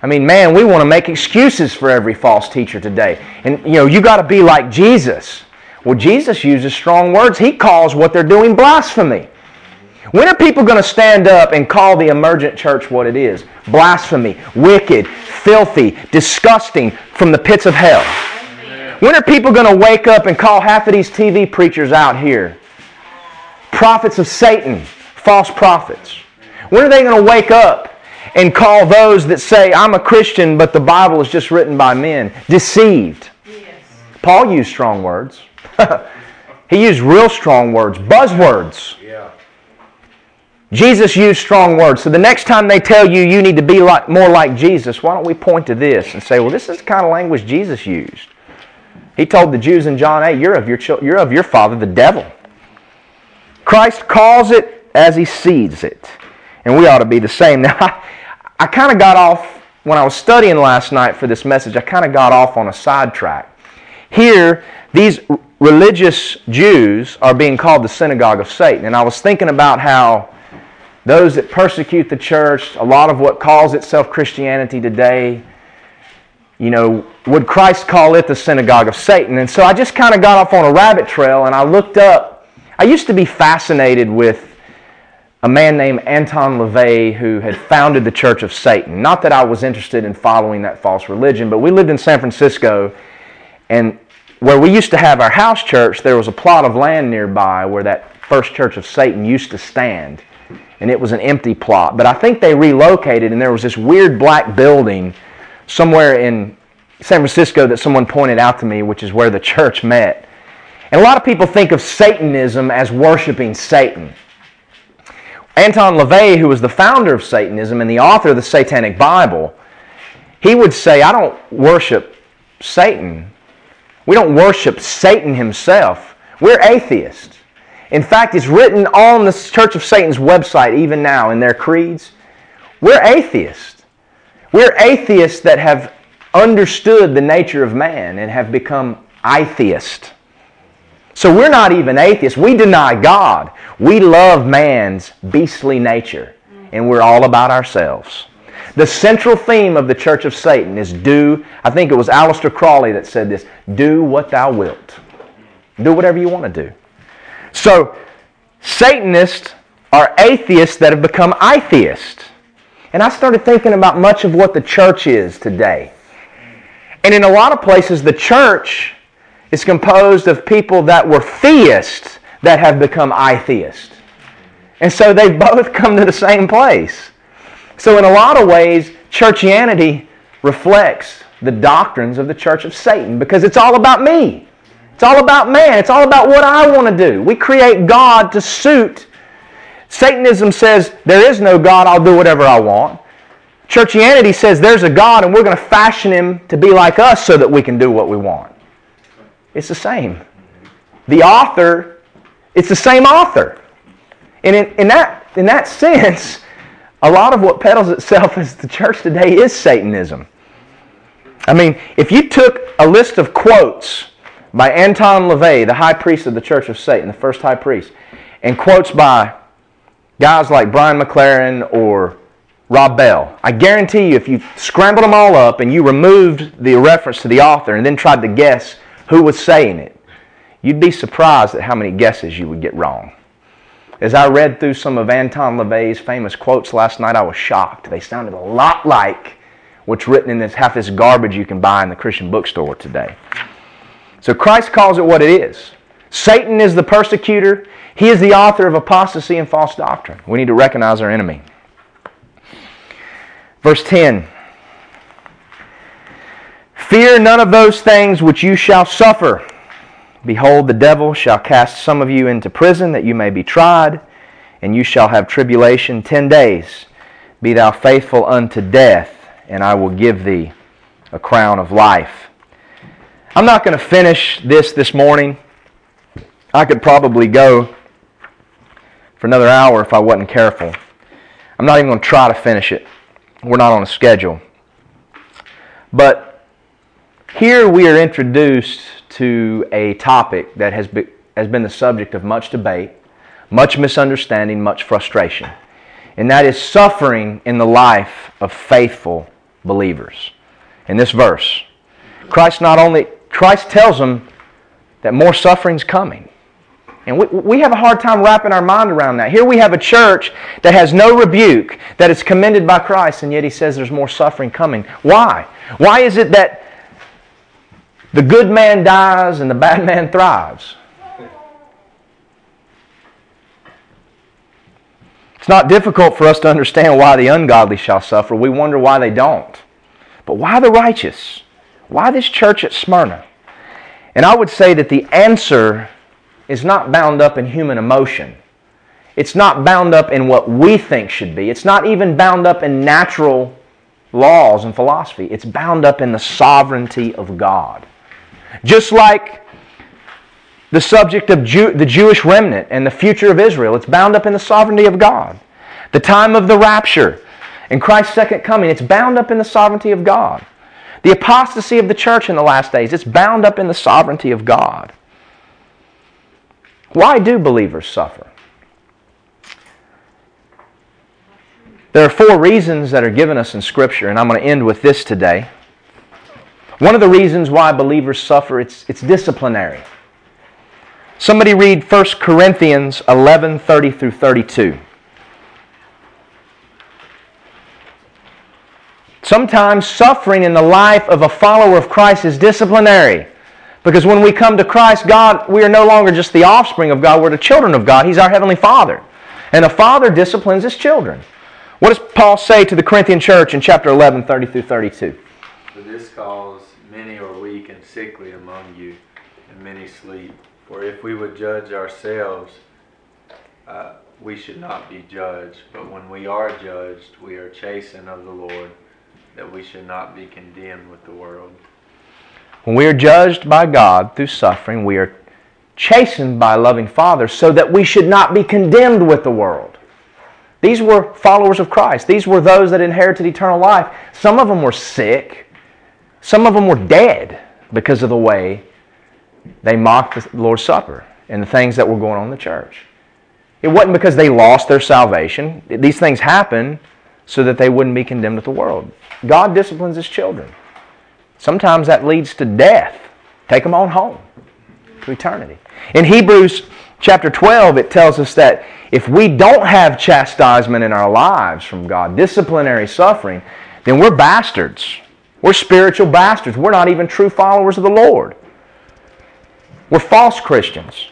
I mean, man, we want to make excuses for every false teacher today. And, you know, you got to be like Jesus. Well, Jesus uses strong words. He calls what they're doing blasphemy. When are people going to stand up and call the emergent church what it is? Blasphemy, wicked, filthy, disgusting from the pits of hell. When are people going to wake up and call half of these TV preachers out here prophets of Satan, false prophets? When are they going to wake up and call those that say, I'm a Christian, but the Bible is just written by men, deceived? Yes. Paul used strong words. he used real strong words, buzzwords. Yeah. Jesus used strong words. So the next time they tell you you need to be like, more like Jesus, why don't we point to this and say, well, this is the kind of language Jesus used. He told the Jews in John 8, you're of your, you're of your father, the devil. Christ calls it as he sees it. And we ought to be the same. Now, I, I kind of got off, when I was studying last night for this message, I kind of got off on a sidetrack. Here, these religious Jews are being called the synagogue of Satan. And I was thinking about how those that persecute the church, a lot of what calls itself Christianity today, you know, would Christ call it the synagogue of Satan? And so I just kind of got off on a rabbit trail and I looked up. I used to be fascinated with a man named Anton LaVey who had founded the Church of Satan. Not that I was interested in following that false religion, but we lived in San Francisco and where we used to have our house church, there was a plot of land nearby where that first church of Satan used to stand. And it was an empty plot. But I think they relocated and there was this weird black building somewhere in San Francisco that someone pointed out to me, which is where the church met. And a lot of people think of Satanism as worshiping Satan. Anton LaVey, who was the founder of Satanism and the author of the Satanic Bible, he would say, I don't worship Satan. We don't worship Satan himself. We're atheists. In fact, it's written on the Church of Satan's website even now in their creeds. We're atheists. We're atheists that have understood the nature of man and have become atheists. So we're not even atheists. We deny God. We love man's beastly nature, and we're all about ourselves. The central theme of the Church of Satan is do, I think it was Aleister Crowley that said this, do what thou wilt. Do whatever you want to do. So, Satanists are atheists that have become atheists. And I started thinking about much of what the church is today. And in a lot of places, the church is composed of people that were theists that have become atheists. And so they've both come to the same place. So, in a lot of ways, churchianity reflects the doctrines of the church of Satan because it's all about me. It's all about man. It's all about what I want to do. We create God to suit. Satanism says, there is no God, I'll do whatever I want. Churchianity says there's a God and we're going to fashion him to be like us so that we can do what we want. It's the same. The author, it's the same author. And in, in, that, in that sense, a lot of what peddles itself as the church today is Satanism. I mean, if you took a list of quotes by Anton LaVey, the high priest of the Church of Satan, the first high priest, and quotes by guys like Brian McLaren or Rob Bell, I guarantee you if you scrambled them all up and you removed the reference to the author and then tried to guess who was saying it, you'd be surprised at how many guesses you would get wrong. As I read through some of Anton LaVey's famous quotes last night, I was shocked. They sounded a lot like what's written in this half this garbage you can buy in the Christian bookstore today. So Christ calls it what it is. Satan is the persecutor. He is the author of apostasy and false doctrine. We need to recognize our enemy. Verse 10 Fear none of those things which you shall suffer. Behold, the devil shall cast some of you into prison that you may be tried, and you shall have tribulation ten days. Be thou faithful unto death, and I will give thee a crown of life. I'm not going to finish this this morning. I could probably go for another hour if I wasn't careful. I'm not even going to try to finish it. We're not on a schedule. But here we are introduced to a topic that has been, has been the subject of much debate, much misunderstanding, much frustration. And that is suffering in the life of faithful believers. In this verse, Christ not only Christ tells them that more suffering's coming. And we, we have a hard time wrapping our mind around that. Here we have a church that has no rebuke, that is commended by Christ, and yet he says there's more suffering coming. Why? Why is it that the good man dies and the bad man thrives. It's not difficult for us to understand why the ungodly shall suffer. We wonder why they don't. But why the righteous? Why this church at Smyrna? And I would say that the answer is not bound up in human emotion. It's not bound up in what we think should be. It's not even bound up in natural laws and philosophy. It's bound up in the sovereignty of God. Just like the subject of Jew, the Jewish remnant and the future of Israel, it's bound up in the sovereignty of God. The time of the rapture and Christ's second coming, it's bound up in the sovereignty of God. The apostasy of the church in the last days, it's bound up in the sovereignty of God. Why do believers suffer? There are four reasons that are given us in Scripture, and I'm going to end with this today. One of the reasons why believers suffer, it's, it's disciplinary. Somebody read 1 Corinthians 11 30 through 32. Sometimes suffering in the life of a follower of Christ is disciplinary. Because when we come to Christ, God, we are no longer just the offspring of God, we're the children of God. He's our Heavenly Father. And a father disciplines his children. What does Paul say to the Corinthian church in chapter 11, 30 through 32? For this cause many are weak and sickly among you, and many sleep. For if we would judge ourselves, uh, we should not be judged. But when we are judged, we are chastened of the Lord, that we should not be condemned with the world. When we are judged by God through suffering, we are chastened by a loving Father so that we should not be condemned with the world. These were followers of Christ. These were those that inherited eternal life. Some of them were sick. Some of them were dead because of the way they mocked the Lord's Supper and the things that were going on in the church. It wasn't because they lost their salvation. These things happen so that they wouldn't be condemned with the world. God disciplines His children. Sometimes that leads to death. Take them on home to eternity. In Hebrews chapter 12, it tells us that if we don't have chastisement in our lives from God, disciplinary suffering, then we're bastards. We're spiritual bastards. We're not even true followers of the Lord. We're false Christians.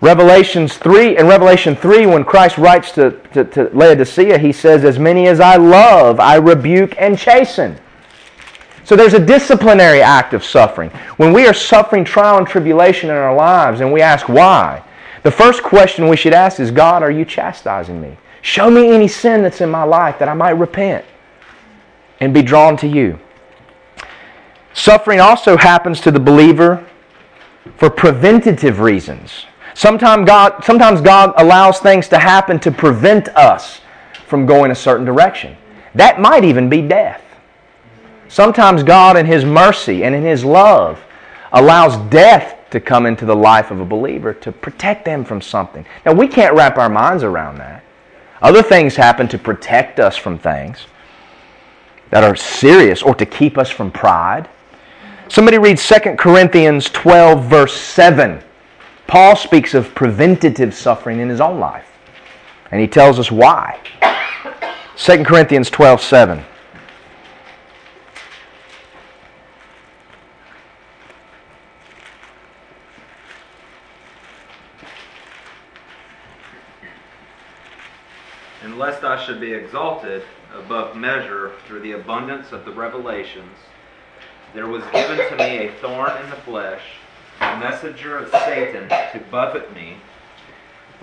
Revelations 3, in Revelation 3, when Christ writes to, to, to Laodicea, he says, As many as I love, I rebuke and chasten. So there's a disciplinary act of suffering. When we are suffering trial and tribulation in our lives and we ask why, the first question we should ask is God, are you chastising me? Show me any sin that's in my life that I might repent and be drawn to you. Suffering also happens to the believer for preventative reasons. Sometimes God, sometimes God allows things to happen to prevent us from going a certain direction. That might even be death. Sometimes God, in His mercy and in His love, allows death to come into the life of a believer to protect them from something. Now, we can't wrap our minds around that. Other things happen to protect us from things that are serious or to keep us from pride. Somebody read 2 Corinthians 12, verse 7. Paul speaks of preventative suffering in his own life, and he tells us why. 2 Corinthians 12, 7. And lest I should be exalted above measure through the abundance of the revelations, there was given to me a thorn in the flesh, a messenger of Satan to buffet me,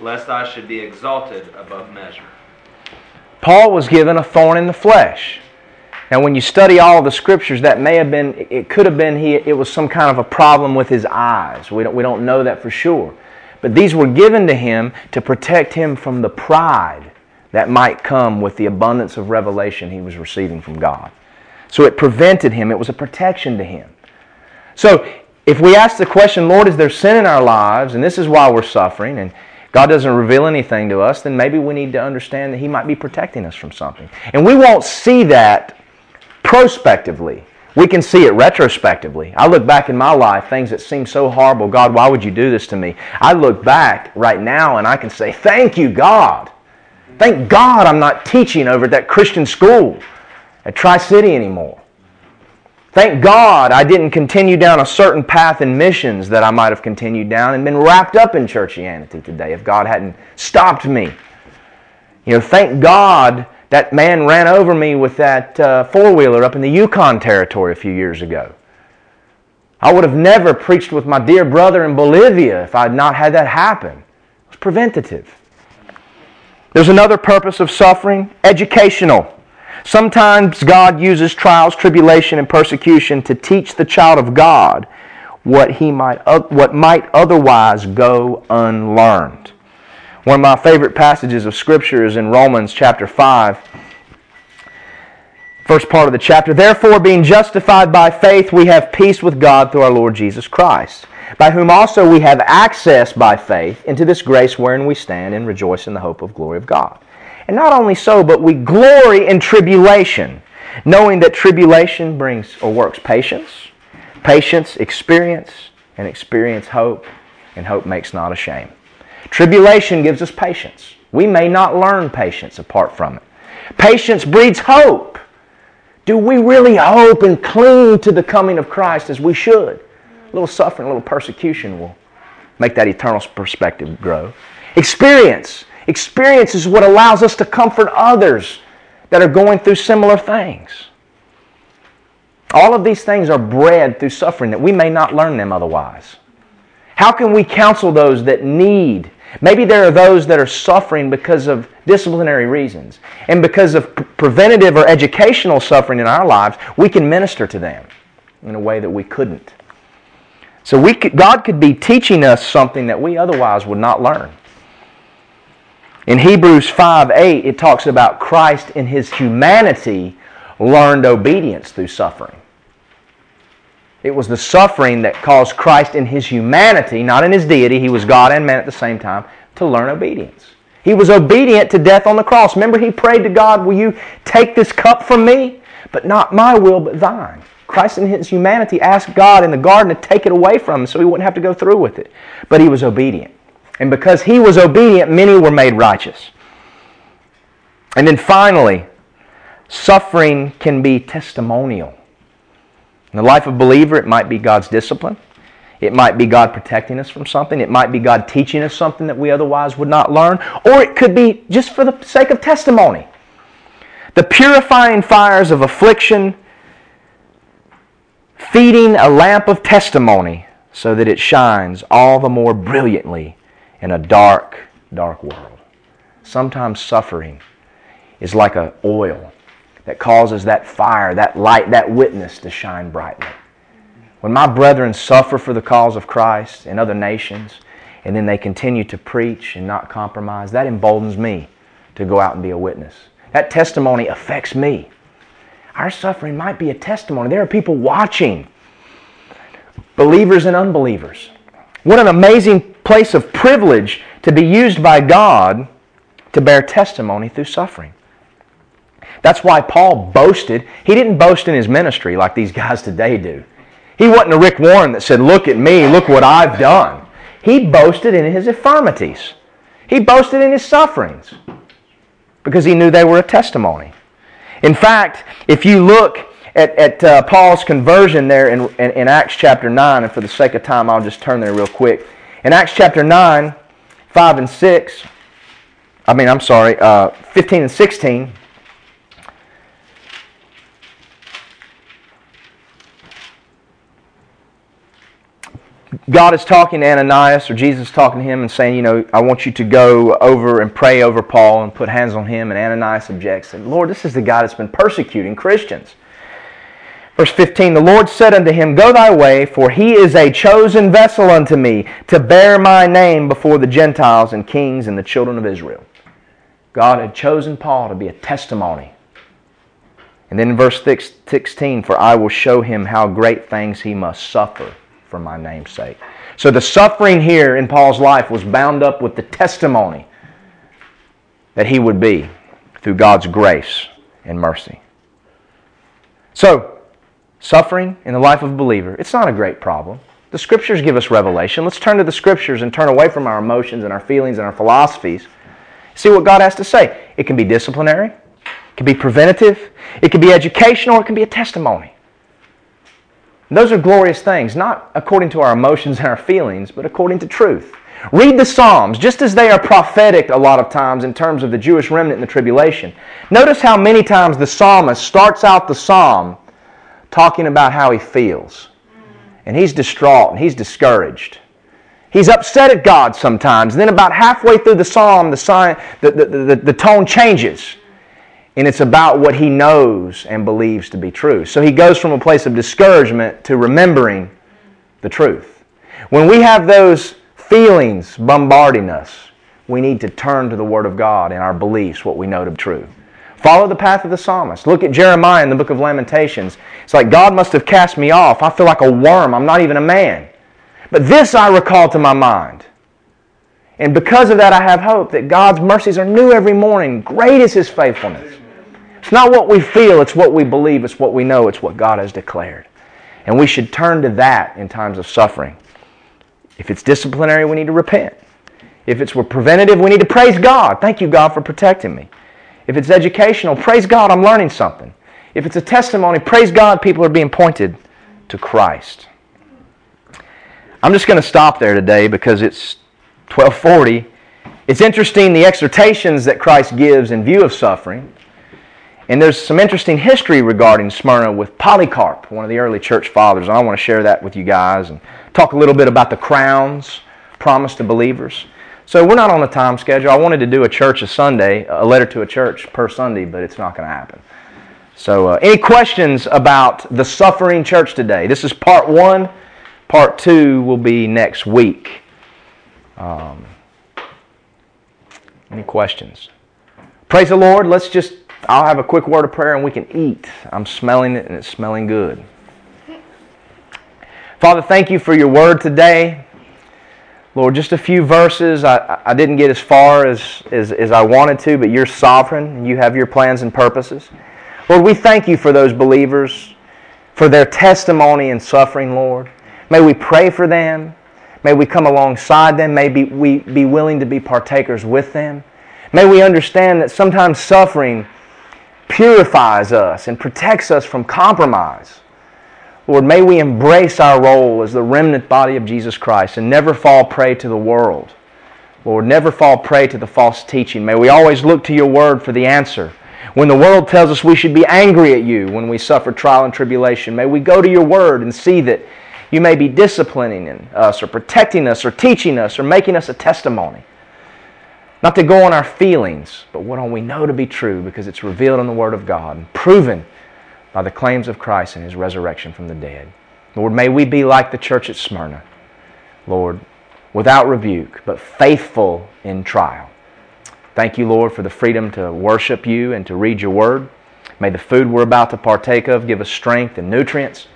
lest I should be exalted above measure. Paul was given a thorn in the flesh. Now, when you study all the scriptures, that may have been, it could have been, he, it was some kind of a problem with his eyes. We don't, we don't know that for sure. But these were given to him to protect him from the pride that might come with the abundance of revelation he was receiving from God. So it prevented him, it was a protection to him. So if we ask the question, Lord, is there sin in our lives, and this is why we're suffering, and God doesn't reveal anything to us, then maybe we need to understand that He might be protecting us from something. And we won't see that prospectively. We can see it retrospectively. I look back in my life, things that seem so horrible. God, why would you do this to me? I look back right now and I can say, Thank you, God. Thank God I'm not teaching over at that Christian school at Tri City anymore. Thank God I didn't continue down a certain path in missions that I might have continued down and been wrapped up in churchianity today if God hadn't stopped me. You know, thank God that man ran over me with that uh, four wheeler up in the Yukon territory a few years ago. I would have never preached with my dear brother in Bolivia if I had not had that happen. It was preventative. There's another purpose of suffering educational. Sometimes God uses trials, tribulation, and persecution to teach the child of God what he might what might otherwise go unlearned. One of my favorite passages of scripture is in Romans chapter 5. First part of the chapter. Therefore, being justified by faith, we have peace with God through our Lord Jesus Christ, by whom also we have access by faith into this grace wherein we stand and rejoice in the hope of glory of God. And not only so, but we glory in tribulation, knowing that tribulation brings or works patience, patience, experience, and experience hope, and hope makes not ashamed. Tribulation gives us patience. We may not learn patience apart from it. Patience breeds hope. Do we really hope and cling to the coming of Christ as we should? Little suffering, a little persecution will make that eternal perspective grow. Experience. Experience is what allows us to comfort others that are going through similar things. All of these things are bred through suffering that we may not learn them otherwise. How can we counsel those that need? Maybe there are those that are suffering because of disciplinary reasons. And because of preventative or educational suffering in our lives, we can minister to them in a way that we couldn't. So we could, God could be teaching us something that we otherwise would not learn. In Hebrews 5 8, it talks about Christ in his humanity learned obedience through suffering. It was the suffering that caused Christ in his humanity, not in his deity, he was God and man at the same time, to learn obedience. He was obedient to death on the cross. Remember, he prayed to God, Will you take this cup from me? But not my will, but thine. Christ in his humanity asked God in the garden to take it away from him so he wouldn't have to go through with it. But he was obedient. And because he was obedient, many were made righteous. And then finally, suffering can be testimonial. In the life of a believer, it might be God's discipline. It might be God protecting us from something. It might be God teaching us something that we otherwise would not learn. Or it could be just for the sake of testimony. The purifying fires of affliction, feeding a lamp of testimony so that it shines all the more brilliantly in a dark, dark world. Sometimes suffering is like an oil that causes that fire, that light, that witness to shine brightly. When my brethren suffer for the cause of Christ in other nations, and then they continue to preach and not compromise, that emboldens me to go out and be a witness. That testimony affects me. Our suffering might be a testimony. There are people watching, believers and unbelievers. What an amazing place of privilege to be used by God to bear testimony through suffering. That's why Paul boasted. He didn't boast in his ministry like these guys today do. He wasn't a Rick Warren that said, Look at me, look what I've done. He boasted in his infirmities, he boasted in his sufferings because he knew they were a testimony. In fact, if you look at, at uh, Paul's conversion there in, in, in Acts chapter 9, and for the sake of time, I'll just turn there real quick. In Acts chapter 9, 5 and 6, I mean, I'm sorry, uh, 15 and 16, God is talking to Ananias, or Jesus is talking to him and saying, You know, I want you to go over and pray over Paul and put hands on him. And Ananias objects, and Lord, this is the guy that's been persecuting Christians. Verse 15 The Lord said unto him, Go thy way, for he is a chosen vessel unto me to bear my name before the Gentiles and kings and the children of Israel. God had chosen Paul to be a testimony. And then in verse 16, For I will show him how great things he must suffer for my name's sake. So the suffering here in Paul's life was bound up with the testimony that he would be through God's grace and mercy. So, suffering in the life of a believer, it's not a great problem. The scriptures give us revelation. Let's turn to the scriptures and turn away from our emotions and our feelings and our philosophies. See what God has to say. It can be disciplinary, it can be preventative, it can be educational, it can be a testimony. Those are glorious things, not according to our emotions and our feelings, but according to truth. Read the Psalms, just as they are prophetic a lot of times in terms of the Jewish remnant in the tribulation. Notice how many times the psalmist starts out the psalm talking about how he feels. And he's distraught and he's discouraged. He's upset at God sometimes. And then, about halfway through the psalm, the, sign, the, the, the, the tone changes and it's about what he knows and believes to be true. So he goes from a place of discouragement to remembering the truth. When we have those feelings bombarding us, we need to turn to the Word of God and our beliefs, what we know to be true. Follow the path of the psalmist. Look at Jeremiah in the book of Lamentations. It's like God must have cast me off. I feel like a worm. I'm not even a man. But this I recall to my mind. And because of that, I have hope that God's mercies are new every morning. Great is His faithfulness. It's not what we feel, it's what we believe, it's what we know, it's what God has declared. And we should turn to that in times of suffering. If it's disciplinary, we need to repent. If it's preventative, we need to praise God. Thank you, God, for protecting me. If it's educational, praise God, I'm learning something. If it's a testimony, praise God, people are being pointed to Christ. I'm just going to stop there today because it's 1240. It's interesting the exhortations that Christ gives in view of suffering. And there's some interesting history regarding Smyrna with Polycarp, one of the early church fathers. I want to share that with you guys and talk a little bit about the crowns promised to believers. So we're not on a time schedule. I wanted to do a church a Sunday, a letter to a church per Sunday, but it's not going to happen. So, uh, any questions about the suffering church today? This is part one. Part two will be next week. Um, any questions? Praise the Lord. Let's just I'll have a quick word of prayer and we can eat. I'm smelling it and it's smelling good. Father, thank you for your word today. Lord, just a few verses. I, I didn't get as far as, as, as I wanted to, but you're sovereign and you have your plans and purposes. Lord, we thank you for those believers, for their testimony and suffering, Lord. May we pray for them. May we come alongside them. May we be willing to be partakers with them. May we understand that sometimes suffering purifies us and protects us from compromise. Lord, may we embrace our role as the remnant body of Jesus Christ and never fall prey to the world. Lord, never fall prey to the false teaching. May we always look to your word for the answer. When the world tells us we should be angry at you when we suffer trial and tribulation, may we go to your word and see that you may be disciplining us or protecting us or teaching us or making us a testimony. Not to go on our feelings, but what we know to be true because it's revealed in the Word of God and proven by the claims of Christ and His resurrection from the dead. Lord, may we be like the church at Smyrna. Lord, without rebuke, but faithful in trial. Thank you, Lord, for the freedom to worship you and to read your word. May the food we're about to partake of give us strength and nutrients.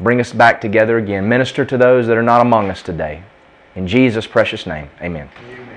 Bring us back together again. Minister to those that are not among us today. In Jesus' precious name, amen. Amen.